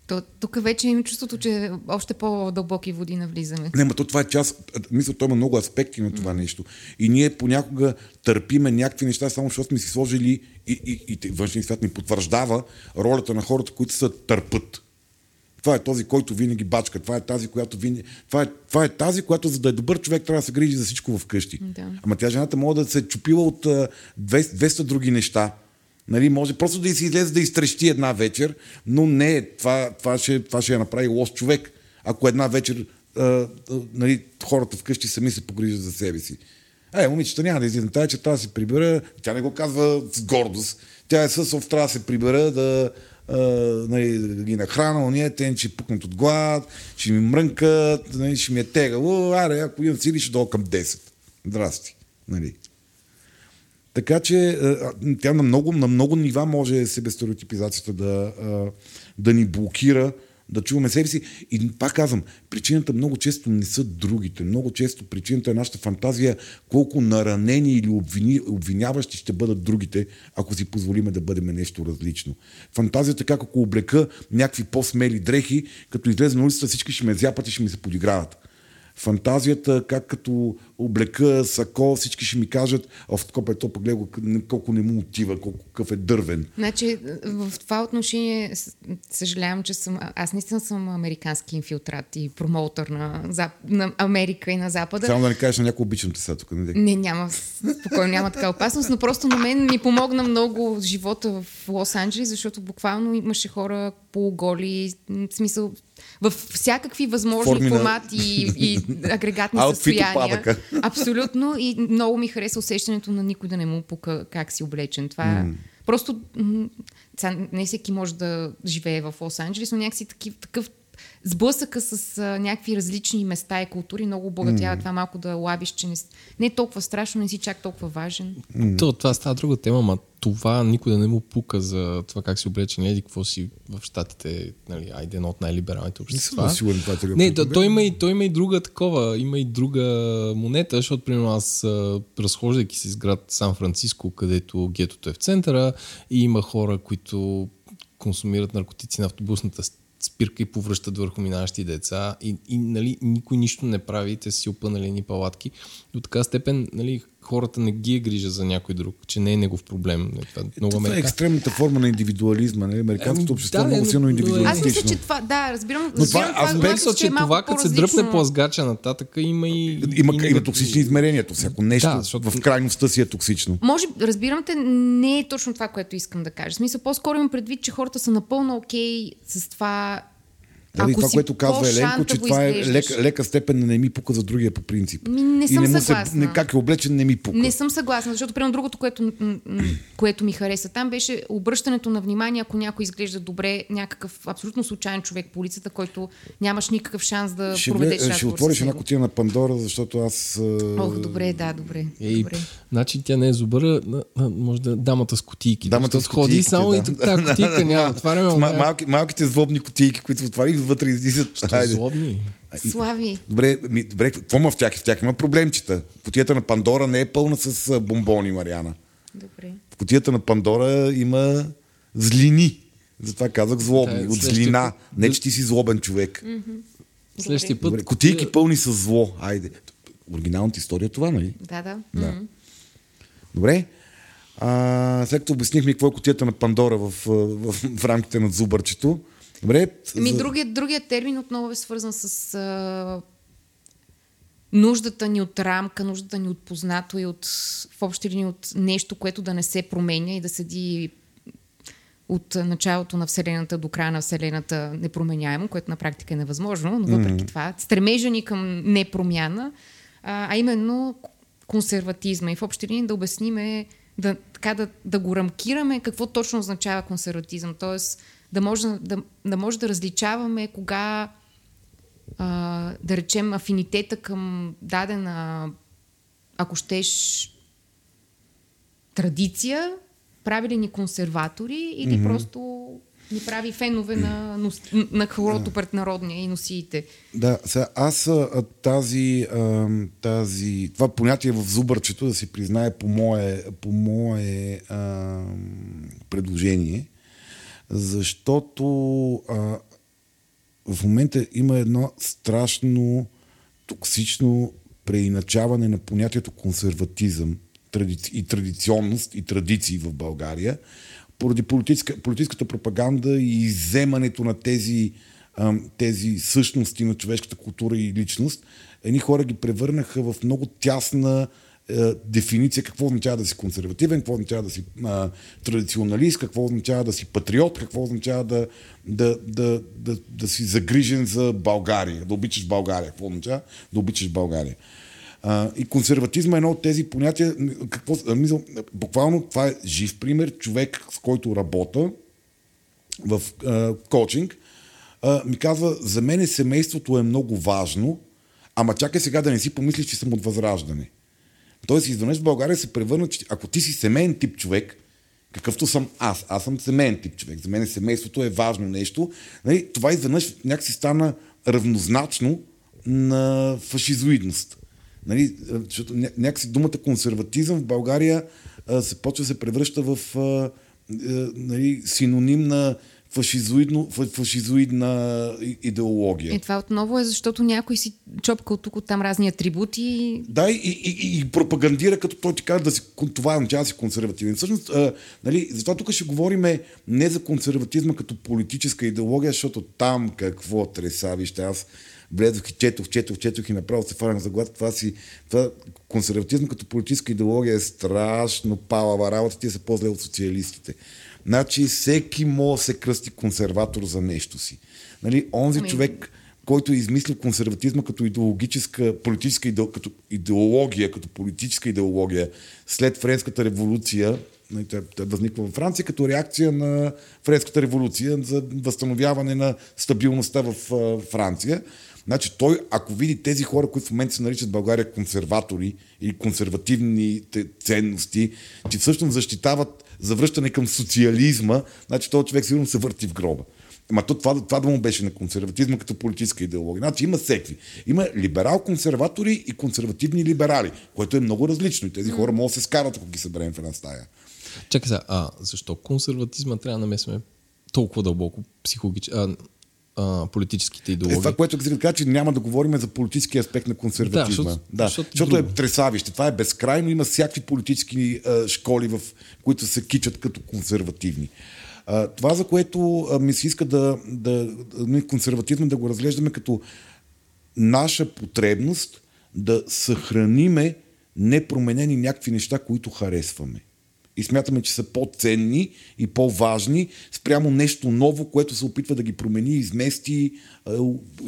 То, тук вече имам чувството, че още по-дълбоки води навлизаме. Не, но то това е част. Мисля, то има много аспекти на това mm. нещо. И ние понякога търпиме някакви неща, само защото сме си сложили и, и, и външния свят ни потвърждава ролята на хората, които са търпът. Това е този, който винаги бачка. Това е тази, която винаги... Това е, това е тази, която за да е добър човек трябва да се грижи за всичко вкъщи. Да. Ама тя жената може да се е чупила от 200, 200 други неща Нали, може просто да си излезе да изтрещи една вечер, но не, това, това, ще, това ще я направи лош човек. Ако една вечер а, а, нали, хората вкъщи сами се погрижат за себе си. Е, момичета, няма да излизам тази, че трябва да се прибера. Тя не го казва с гордост. Тя е със трябва да се прибера, да, а, нали, ги нахрана, ония, те ще пукнат от глад, ще ми мрънкат, нали, ще ми е тегало. Аре, ако имам сили, ще долу към 10. Здрасти. Нали. Така че тя на много, на много нива може себе стереотипизацията да, да ни блокира, да чуваме себе си. И пак казвам, причината много често не са другите. Много често причината е нашата фантазия колко наранени или обвиняващи ще бъдат другите, ако си позволиме да бъдем нещо различно. Фантазията как ако облека някакви по-смели дрехи, като излезе на улицата всички ще ме зяпат и ще ми се подиграват фантазията, как като облека сако, всички ще ми кажат, а в такова то пък колко не му отива, колко какъв е дървен. Значи, в това отношение съжалявам, че съм, аз наистина съм американски инфилтрат и промоутър на, на Америка и на Запада. Само да не кажеш на някой обичам те сега тук. Не, не няма, спокойно няма така опасност, но просто на мен ми помогна много живота в Лос-Анджелес, защото буквално имаше хора полуголи, в смисъл в всякакви възможни Форми формати на... и, и *laughs* агрегатни състояния. Абсолютно. И много ми хареса усещането на никой да не му пука как си облечен. Това mm. просто... М- не всеки може да живее в Лос-Анджелес, но някакси такив, такъв сблъсъка с а, някакви различни места и култури много обогатява mm. това малко да лабиш, че не, не е толкова страшно, не си чак толкова важен. Mm. То, това става друга тема, ма това никой да не му пука за това как си облечен, еди какво си в Штатите, нали, айде едно от най-либералните общества. Не съм сигурен това Не, да, той, има и, той има и друга такова, има и друга монета, защото примерно аз разхождайки се из град Сан-Франциско, където гетото е в центъра и има хора, които консумират наркотици на автобусната спирка и повръщат върху минаващи деца и, и нали, никой нищо не прави, те си опънали ни палатки. До така степен нали, хората не ги е грижа за някой друг, че не е негов проблем. Нали, това, е, много това е екстремната форма на индивидуализма. Нали? Американското ами, общество да, е много силно индивидуалистично. Аз мисля, че това, да, разбирам. Но това, аз мисля, че това, като се дръпне плазгача нататък, има и... Има, и има токсични измерения. Всяко нещо да, защото... в крайността си е токсично. Може, разбирам те, не е точно това, което искам да кажа. В смисъл, по-скоро имам предвид, че хората са напълно окей okay с това Дали, това, което казва Еленко, че това е лека, лека степен на не ми пука за другия по принцип. Ми, не съм и не съгласна. Се, не, как е облечен, не ми пука. Не съм съгласна, защото примерно другото, което, което ми хареса там, беше обръщането на внимание, ако някой изглежда добре, някакъв абсолютно случайен човек по улицата, който нямаш никакъв шанс да ще проведеш Ще, ще отвориш една котия на Пандора, защото аз... Ох, добре, да, добре. Ей, добре. Значи тя не е зубъра, може да дамата с котийки. Дамата с ходи само да. и тази котийка няма. Отваряме. Малките злобни котийки, които отварих вътре излизат Що злобни? Слави. Добре, ми, добре, какво има в тях? В тях има проблемчета. Котията на Пандора не е пълна с бомбони, Мариана. Добре. В котията на Пандора има злини. Затова казах злобни. Да, От злина. Път... Не, че ти си злобен човек. Mm-hmm. Следващия път. Добре. Котийки пълни с зло. Айде. Оригиналната история е това, нали? Да, да. да. Mm-hmm. Добре. А, след като обяснихме какво е котията на Пандора в, в, в, в рамките на зубърчето, Добре. Ми, за... другият, другият термин отново е свързан с а, нуждата ни от рамка, нуждата ни от познато и от, в общи линии от нещо, което да не се променя и да седи от началото на Вселената до края на Вселената непроменяемо, което на практика е невъзможно, но въпреки mm-hmm. това стремежа ни към непромяна, а, а именно консерватизма. И в общи линии да обясниме, да, така да, да го рамкираме какво точно означава консерватизъм. Тоест да може да, да, може да различаваме кога а, да речем афинитета към дадена, ако щеш, традиция, прави ли ни консерватори или mm-hmm. просто ни прави фенове на, на хорото пред народния и носиите. Да, сега аз тази, тази, това понятие в зубърчето, да се признае по мое, по мое а, предложение, защото а, в момента има едно страшно токсично преиначаване на понятието консерватизъм и традиционност и традиции в България, поради политическа, политическата пропаганда и иземането на тези, тези същности на човешката култура и личност, едни хора ги превърнаха в много тясна е, дефиниция какво означава да си консервативен, какво означава да си а, традиционалист, какво означава да си патриот, какво означава да, да, да, да, да си загрижен за България, да обичаш България, какво означава да обичаш България. А, и консерватизма е едно от тези понятия. Какво, мисъл, буквално това е жив пример. Човек, с който работя в а, коучинг, а, ми казва, за мен семейството е много важно, ама чакай сега да не си помислиш, че съм от възраждане. Тоест, изведнъж в България се превърна, че ако ти си семейен тип човек, какъвто съм аз, аз съм семейен тип човек, за мен семейството е важно нещо, нали, това изведнъж някакси стана равнозначно на фашизоидност. Нали, защото някакси думата консерватизъм в България а, се почва се превръща в а, а, нали, синоним на фашизоидно, фашизоидна идеология. И това отново е защото някой си чопкал тук от там разни атрибути. Да, и, и, и пропагандира, като той ти казва да си, това означава да си консервативен. Всъщност, а, нали, затова тук ще говорим не за консерватизма като политическа идеология, защото там какво треса, вижте, аз влезох и четох, четох, четох и направо се фанах за глад. Това си, това консерватизм като политическа идеология е страшно палава работа. Тия са по-зле от социалистите. Значи всеки може да се кръсти консерватор за нещо си. Нали, онзи ами... човек, който е измислил консерватизма като идеологическа, политическа идеология, като идеология, като политическа идеология след Френската революция, нали, тя, тя възниква във Франция като реакция на Френската революция за възстановяване на стабилността в Франция. Значи той, ако види тези хора, които в момента се наричат България консерватори или консервативни ценности, че всъщност защитават завръщане към социализма, значи този човек сигурно се върти в гроба. Ама то, това, това да му беше на консерватизма като политическа идеология. Значи има секви. Има либерал-консерватори и консервативни либерали, което е много различно. И тези хора могат да се скарат, ако ги съберем в една стая. Чакай сега, а защо консерватизма трябва да намесваме толкова дълбоко психологически, а, политическите идеологии. Е, това, което се каза, че няма да говорим за политически аспект на консерватизма. Да, защото, да, защото, защото е тресавище. Това е безкрайно. Има всякакви политически а, школи, в които се кичат като консервативни. А, това, за което а, ми се иска да, да, да консервативно да го разглеждаме като наша потребност да съхраниме непроменени някакви неща, които харесваме и смятаме, че са по-ценни и по-важни спрямо нещо ново, което се опитва да ги промени, измести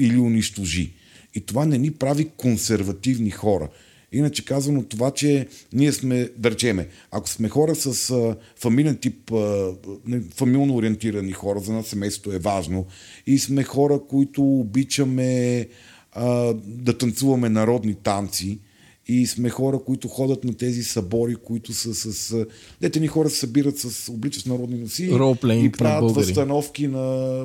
или унищожи. И това не ни прави консервативни хора. Иначе казано това, че ние сме, да речеме, ако сме хора с а, фамилен тип, а, фамилно ориентирани хора, за нас семейството е важно, и сме хора, които обичаме а, да танцуваме народни танци, и сме хора, които ходят на тези събори, които са с... Дете ни хора се събират с обличат народни носи и правят на възстановки на,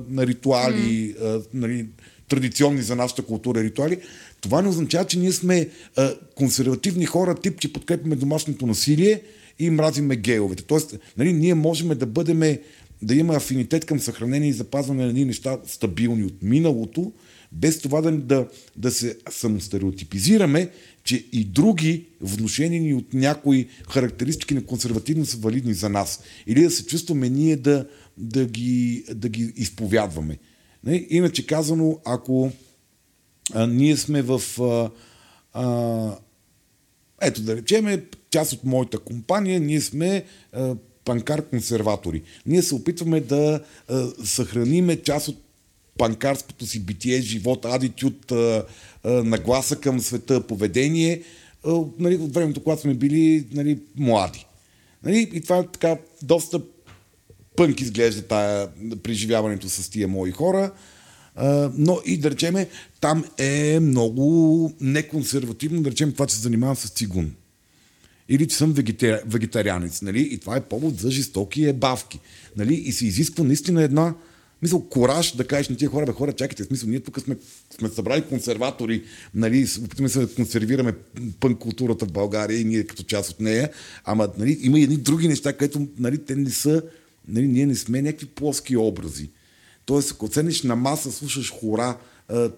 на ритуали, mm. а, нали, традиционни за нашата култура ритуали. Това не означава, че ние сме а, консервативни хора, тип, че подкрепяме домашното насилие и мразиме гейовете. Тоест, нали, ние можем да бъдем, да имаме афинитет към съхранение и запазване на едни неща стабилни от миналото, без това да, да, да се самостереотипизираме че и други внушени от някои характеристики на консервативност са валидни за нас. Или да се чувстваме ние да, да, ги, да ги изповядваме. Не? Иначе казано, ако а, ние сме в... А, а, ето да речеме, част от моята компания, ние сме а, панкар-консерватори. Ние се опитваме да а, съхраниме част от панкарското си битие, живот, адитюд, а, нагласа към света, поведение, нали, от времето, когато сме били нали, млади. Нали? И това е така доста пънк изглежда тая преживяването с тия мои хора. Но и да речеме, там е много неконсервативно, да речем това, че се занимавам с цигун. Или че съм вегетари... вегетарианец, нали? И това е повод за жестоки ебавки. Нали? И се изисква наистина една мисъл, кораж да кажеш на тия хора, бе, хора, чакайте, смисъл, ние тук сме, сме събрали консерватори, нали, опитваме се да консервираме пън културата в България и ние като част от нея, ама нали, има и едни други неща, където нали, те не са, нали, ние не сме някакви плоски образи. Тоест, ако цениш на маса, слушаш хора,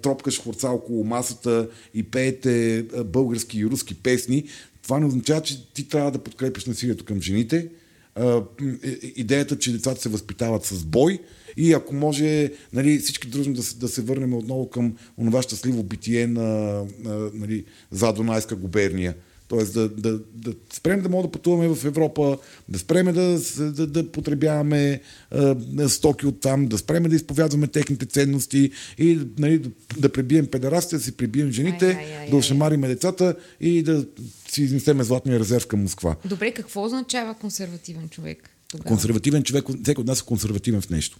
тропкаш хорца около масата и пеете български и руски песни, това не означава, че ти трябва да подкрепиш насилието към жените. Идеята, че децата се възпитават с бой и ако може нали, всички дружно да, да се върнем отново към онова щастливо битие на, на нали, Задонайска губерния Тоест да, да, да спрем да мога да пътуваме в Европа, да спрем да, да, да потребяваме а, стоки от там, да спрем да изповядваме техните ценности и нали, да, да пребием педерастите, да си пребием жените, ай, ай, ай, да ошамариме децата и да си изнесеме златния резерв към Москва. Добре, какво означава консервативен човек? Тогава? Консервативен човек, всеки от нас е консервативен в нещо.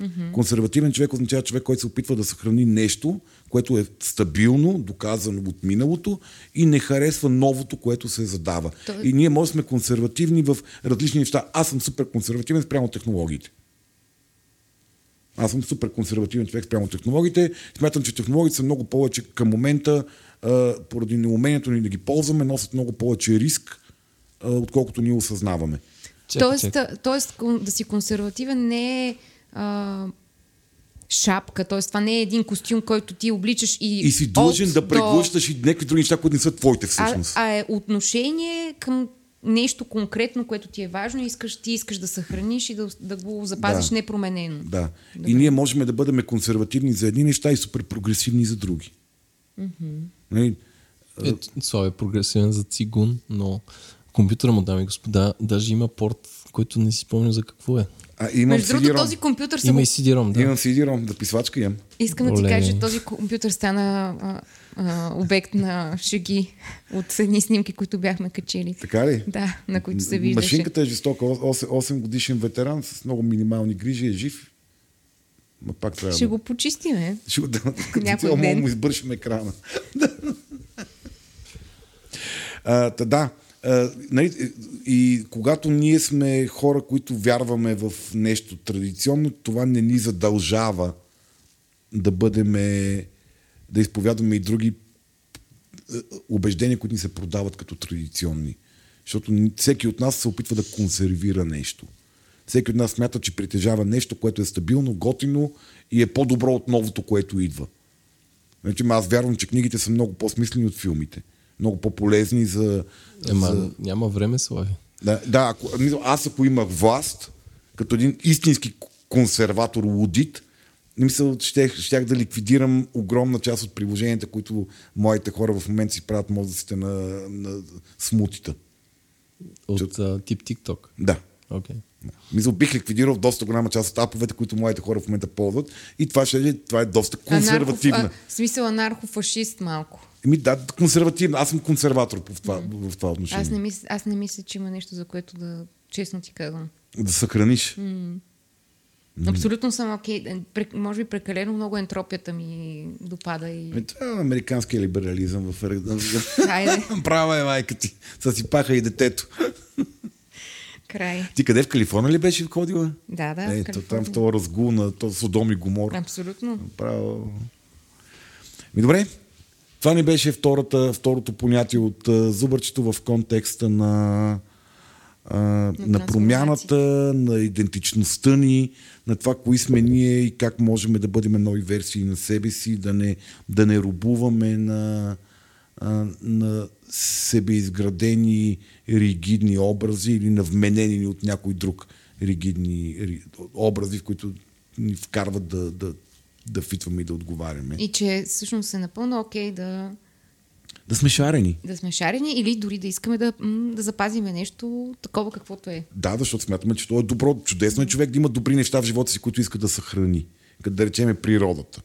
Mm-hmm. Консервативен човек означава човек, който се опитва да съхрани нещо, което е стабилно, доказано от миналото и не харесва новото, което се задава. Той... И ние може да сме консервативни в различни неща. Аз съм супер консервативен спрямо технологиите. Аз съм супер консервативен човек спрямо технологиите. Смятам, че технологиите са много повече към момента, поради неумението ни да ги ползваме, носят много повече риск, отколкото ние осъзнаваме. Чек, тоест, чек. тоест, да си консервативен не е а, шапка, т.е. това не е един костюм, който ти обличаш и. И си дължен да преглъщаш до... и някакви други неща, които не са твоите всъщност. А, а е отношение към нещо конкретно, което ти е важно и искаш, ти искаш да съхраниш и да, да го запазиш да. непроменено. Да. Добре. И ние можем да бъдем консервативни за едни неща и супер прогресивни за други. Mm-hmm. Е, това е прогресивен за цигун, но компютъра му, дами и господа, даже има порт, който не си спомням за какво е. А, имам Между другото, този компютър съм... Има и CD-ROM, да. Имам CD-ROM, да писвачка имам. Искам да ти кажа, че този компютър стана а, а, обект на шеги от едни снимки, които бяхме качили. Така ли? Да, на които се виждаше. Машинката е жестока. 8, 8 годишен ветеран с много минимални грижи е жив. Ма пак трябва Ще да... го почистиме. *laughs* Ще го да, Някой ден. му избършим екрана. *laughs* а, та, да. Нали, и когато ние сме хора, които вярваме в нещо традиционно, това не ни задължава да бъдем, да изповядваме и други убеждения, които ни се продават като традиционни. Защото всеки от нас се опитва да консервира нещо. Всеки от нас смята, че притежава нещо, което е стабилно, готино и е по-добро от новото, което идва. Значи, аз вярвам, че книгите са много по-смислени от филмите много по-полезни за... Ема, за... няма време, Слави. Да, да ако, аз ако имах власт, като един истински консерватор лудит, мисля, щях, щях да ликвидирам огромна част от приложенията, които моите хора в момента си правят мозъците на, на смутита. От Чу... тип TikTok? Да. Okay. Мисля, бих ликвидирал доста голяма част от аповете, които моите хора в момента ползват. И това, ще, това е доста консервативна. Анархо, а, смисъл анархофашист малко. Еми да, консервативно. Аз съм консерватор в това, в това отношение. Аз не, мисля, аз не мисля, че има нещо, за което да, честно ти казвам. Да съхраниш. Mm. Абсолютно съм окей. Okay. Може би прекалено много ентропията ми допада. И... Ами, това е американския либерализъм в Хайде. *laughs* Права е майка ти. Съсипаха и детето. Край. Ти къде в Калифорния ли беше входила? Да, да. Е, в там в този разгул на този Содом и Гомор. Абсолютно. Право. Ми добре, това ни беше втората, второто понятие от а, зубърчето в контекста на, а, на, на промяната, на идентичността ни, на това, кои сме ние и как можем да бъдем нови версии на себе си, да не, да не рубуваме на, а, на себеизградени ригидни образи или на вменени ни от някой друг ригидни образи, в които ни вкарват да, да, да фитваме и да отговаряме. И че всъщност е напълно окей okay да Да сме шарени. Да сме шарени или дори да искаме да, да запазиме нещо такова каквото е. Да, защото смятаме, че това е добро. Чудесно е човек да има добри неща в живота си, които иска да съхрани. Като да речеме природата.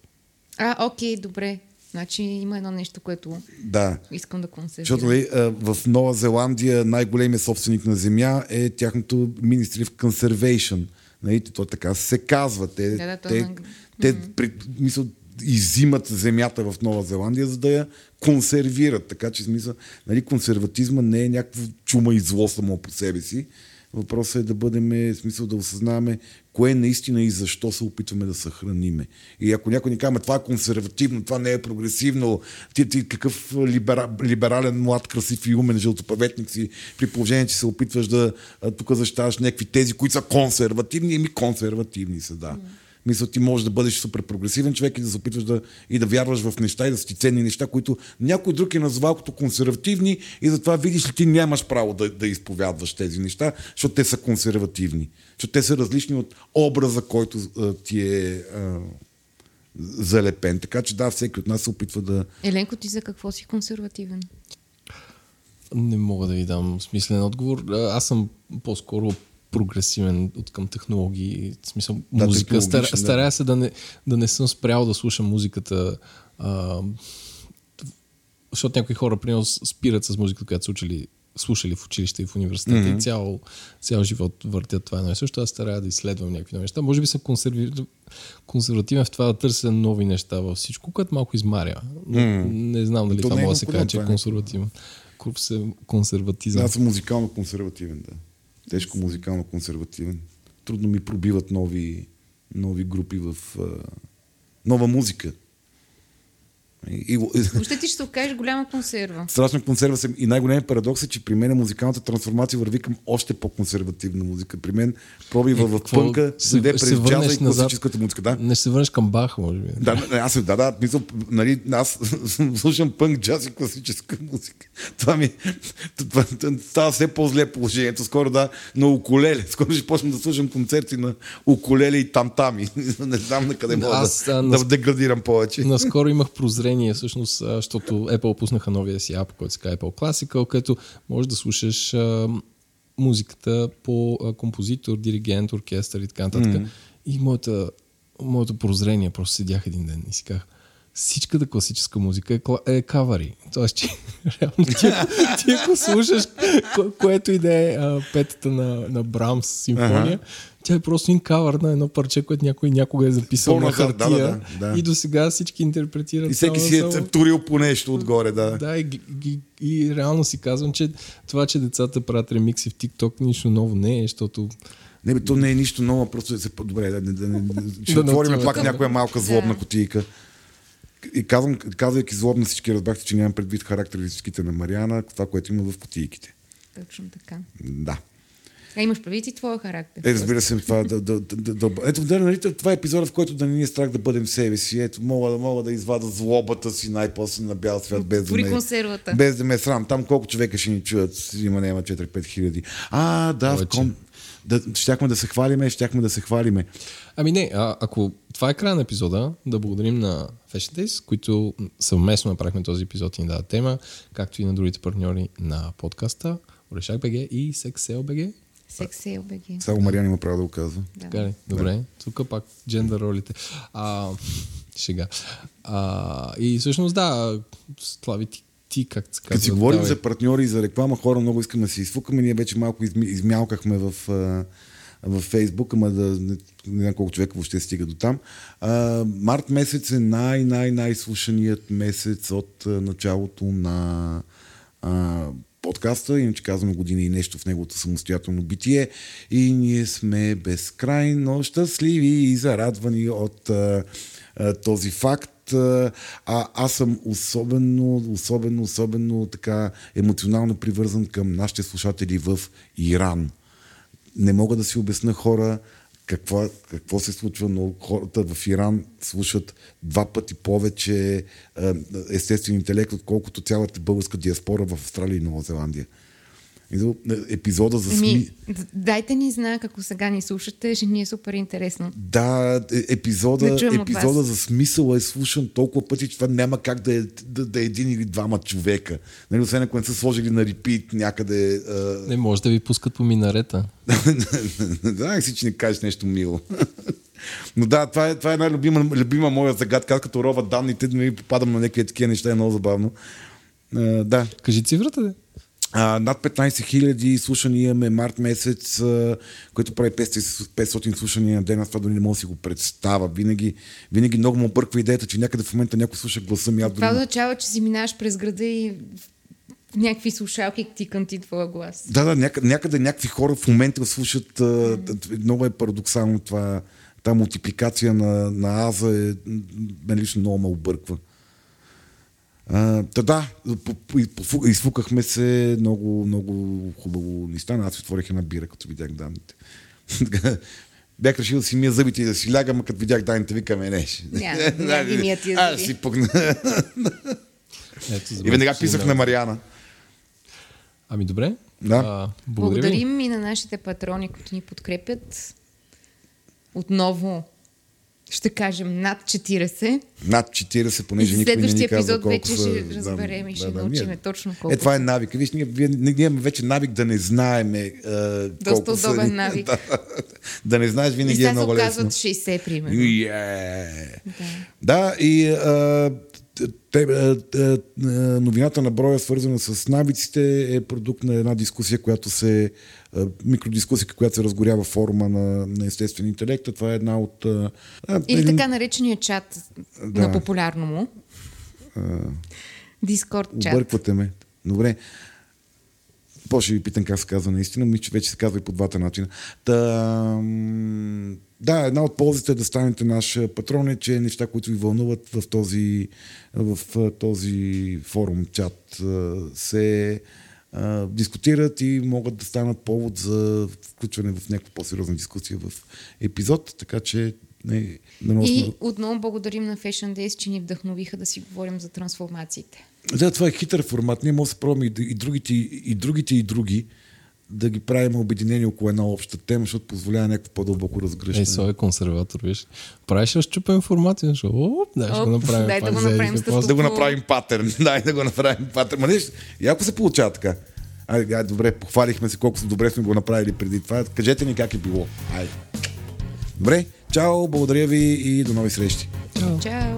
А, окей, добре. Значи има едно нещо, което Да. искам да консервирам. Защото нали, а, в Нова Зеландия най-големият собственик на земя е тяхното Ministry of Conservation. Нали, то така се казва. Те, Да, да, те, на- те при, мисъл, изимат земята в Нова Зеландия, за да я консервират. Така че смисъл, нали, консерватизма не е някакво чума и зло само по себе си. Въпросът е да бъдем, в смисъл да осъзнаваме кое наистина и защо се опитваме да съхраниме. И ако някой ни каже, «Ма това е консервативно, това не е прогресивно, ти, ти какъв либера, либерален, млад, красив и умен жълтопаветник си, при положение, че се опитваш да тук защитаваш някакви тези, които са консервативни, еми консервативни са, да. Мисля, ти можеш да бъдеш супер прогресивен човек и да се опитваш да, и да вярваш в неща и да са ти ценни неща, които някой друг е назвал като консервативни и затова видиш ли ти нямаш право да, да изповядваш тези неща, защото те са консервативни. Защото те са различни от образа, който а, ти е а, залепен. Така че да, всеки от нас се опитва да... Еленко, ти за какво си консервативен? Не мога да ви дам смислен отговор. А, Аз съм по-скоро прогресивен от към технологии. В смисъл, Да, музика. Стар, да. старая се да не, да не съм спрял да слушам музиката. А, защото някои хора, примерно, спират с музиката, която са учили, слушали в училище и в университета mm-hmm. и цял, цял живот въртят това едно и също. Аз старая да изследвам някакви нови неща. Може би съм консерви... консервативен в това да търся нови неща във всичко, което малко измаря. Mm. Не знам дали То това е може да се каже, че е е консервативен. Консер- Консерватизъм. Аз съм музикално консервативен, да. Тежко музикално консервативен. Трудно ми пробиват нови, нови групи в а, нова музика. И, Въобще ти ще окажеш голяма консерва. страшна консерва съм. И най-големият парадокс е, че при мен музикалната трансформация върви към още по-консервативна музика. При мен пробива Е, в пънка, Се- през джаза и назад? класическата музика. Да, Не ще се върнеш към Бах, може би. да, да, аз да, да, мисъл, нали, аз *laughs* слушам пънк, джаз и класическа музика. Това ми, това, става все по-зле положението. Скоро да, на укулеле. Скоро ще почна да слушам концерти на укулеле и тамтами. *laughs* Не знам на къде мога Аз, да, да деградирам повече. Наскоро имах прозрение, всъщност, а, защото Apple пуснаха новия си ап, който се казва Apple Classical, където можеш да слушаш музиката по композитор, диригент, оркестър и така нататък. Mm-hmm. И моята, моето прозрение просто седях един ден и си казах, всичката класическа музика е, е кавари. Тоест, че *laughs* реално ти, ако- ти ако слушаш ко- което и да е а, петата на, на Брамс симфония, тя е просто един кавър на едно парче, което някой някога е записал на По-назад, да, хартия. да, да. И до сега всички интерпретират. И всеки си е турил по нещо отгоре, да. Да, и, ги- и реално си казвам, че това, че децата правят ремикси в TikTok, нищо ново не е, защото Не, бе, то не е нищо ново, просто е се добре. Да, да, да, да, ще Да отворим пак някоя малка злобна Да. кутийка. И казвам, казвайки злобна, всички разбрахте, че нямам предвид характеристиките на Мариана, това, което има в кутийките. Точно така. Да. А имаш предвид и твоя характер. Е, разбира се, това да, да, да, да, да, ето, да, нали, това е епизода, в който да не ни е страх да бъдем себе си. Ето, мога, да мога да извада злобата си най-после на бял свят, без да, ме, консервата. без да ме е срам. Там колко човека ще ни чуят, има няма 4-5 хиляди. А, да, в кон... Да, щяхме да се хвалиме, щяхме да се хвалиме. Ами не, а, ако това е края на епизода, да благодарим на Fashion Days, които съвместно направихме този епизод и ни дадат тема, както и на другите партньори на подкаста, Орешак БГ и Sexel БГ. Секс е ОБГ. Само Мариан има право да го казва. Да. Така ли? Добре. Тук пак джендър ролите. А, *laughs* шега. А, и всъщност да, Слави, ти, ти как се казва? Като си говорим давай. за партньори и за реклама, хора много искаме да се изфукаме. Ние вече малко изми, измялкахме в, в Фейсбук, ама да не, не знам колко човека въобще стига до там. А, март месец е най-най-най-слушаният месец от началото на а, подкаста, иначе казваме година и нещо в неговото самостоятелно битие и ние сме безкрайно щастливи и зарадвани от а, а, този факт. А, аз съм особено, особено, особено така емоционално привързан към нашите слушатели в Иран. Не мога да си обясна хора какво, какво се случва, но хората в Иран слушат два пъти повече а, естествен интелект, отколкото цялата българска диаспора в Австралия и Нова Зеландия. Епизода за сми... Еми, д- дайте ни знак, ако сега ни слушате, ще ни е супер интересно. Да, е- епизода, Да епизода за смисъла е слушан толкова пъти, че това няма как да е, да, да е един или двама човека. Нали, освен ако не са сложили на репит някъде. А... *laughs* Не може да ви пускат по минарета. да, си, че не кажеш нещо мило. *laughs* Но да, това е, това е една любима, моя загадка. Аз като рова данните, да ми попадам на някакви такива неща, е много забавно. А, да. Кажи цифрата, де. А, над 15 000 слушания имаме март месец, а, който прави 500, 500 слушания на ден. Аз това дори не мога да си го представя. Винаги, винаги много му обърква идеята, че някъде в момента някой слуша гласа ми. Аз дори... Това означава, че си минаваш през града и някакви слушалки ти кънти твоя глас. Да, да, някъде, някъде някакви хора в момента слушат. А, много е парадоксално това. Та мултипликация на, на Аза е, мен лично много ме обърква. Та да, изфукахме се, много, много хубаво ни стана. Аз отворих една бира, като видях данните. *laughs* Бях решил да си мия зъбите и да си лягам, а като видях данните, викаме не. ще- Няма, *laughs* няма ги мия тия А, зъби. си пукна. *laughs* И веднага писах на. Мариана. Ами добре. Да. А. Благодарим и на нашите патрони, които ни подкрепят. Отново ще кажем над 40. Над 40, И понеже никой не ни следващия казва епизод колко вече са. ще разберем и ще ние- научим точно колко Е, това е са. навик. Виж, ние, ние, ние имаме вече навик да не знаеме а, колко са. удобен *laughs* навик. да, да не знаеш И винаги е се много лесно. 60, примерно. Yeah. Да. Да, и а, те, а, а, а, новината на броя, свързана с навиците, е продукт на една дискусия, която се микродискусия, която се разгорява в форума на, на естествен интелект. Това е една от... А, Или един- така наречения чат Да. на популярно му. Дискорд чат. Обърквате ме. Добре. После ще ви питам как се казва наистина. Мисля, че вече се казва и по двата начина. Та, да, една от ползите да станете наш патрон е, че неща, които ви вълнуват в този, в този форум, чат, се а, дискутират и могат да станат повод за включване в някаква по-сериозна дискусия в епизод. Така че не, да не И отново благодарим на Fashion Days, че ни вдъхновиха да си говорим за трансформациите. Да, това е хитър формат. Ние може да се пробваме и, и, другите, и другите и други да ги правим обединени около една обща тема, защото позволява някакво по-дълбоко разгръщане. Ей, той е консерватор, виж. Правиш разчупен формат и защо? Оп, дай ще го Оп, направим. дай да пак го за направим еди с какво. да го направим патърн. *laughs* Дай да го направим патърн. Ма нещо, яко се получава така. Айде, айде, добре, похвалихме се колко добре сме го направили преди това. Кажете ни как е било. Айде. Добре, чао, благодаря ви и до нови срещи. Чао!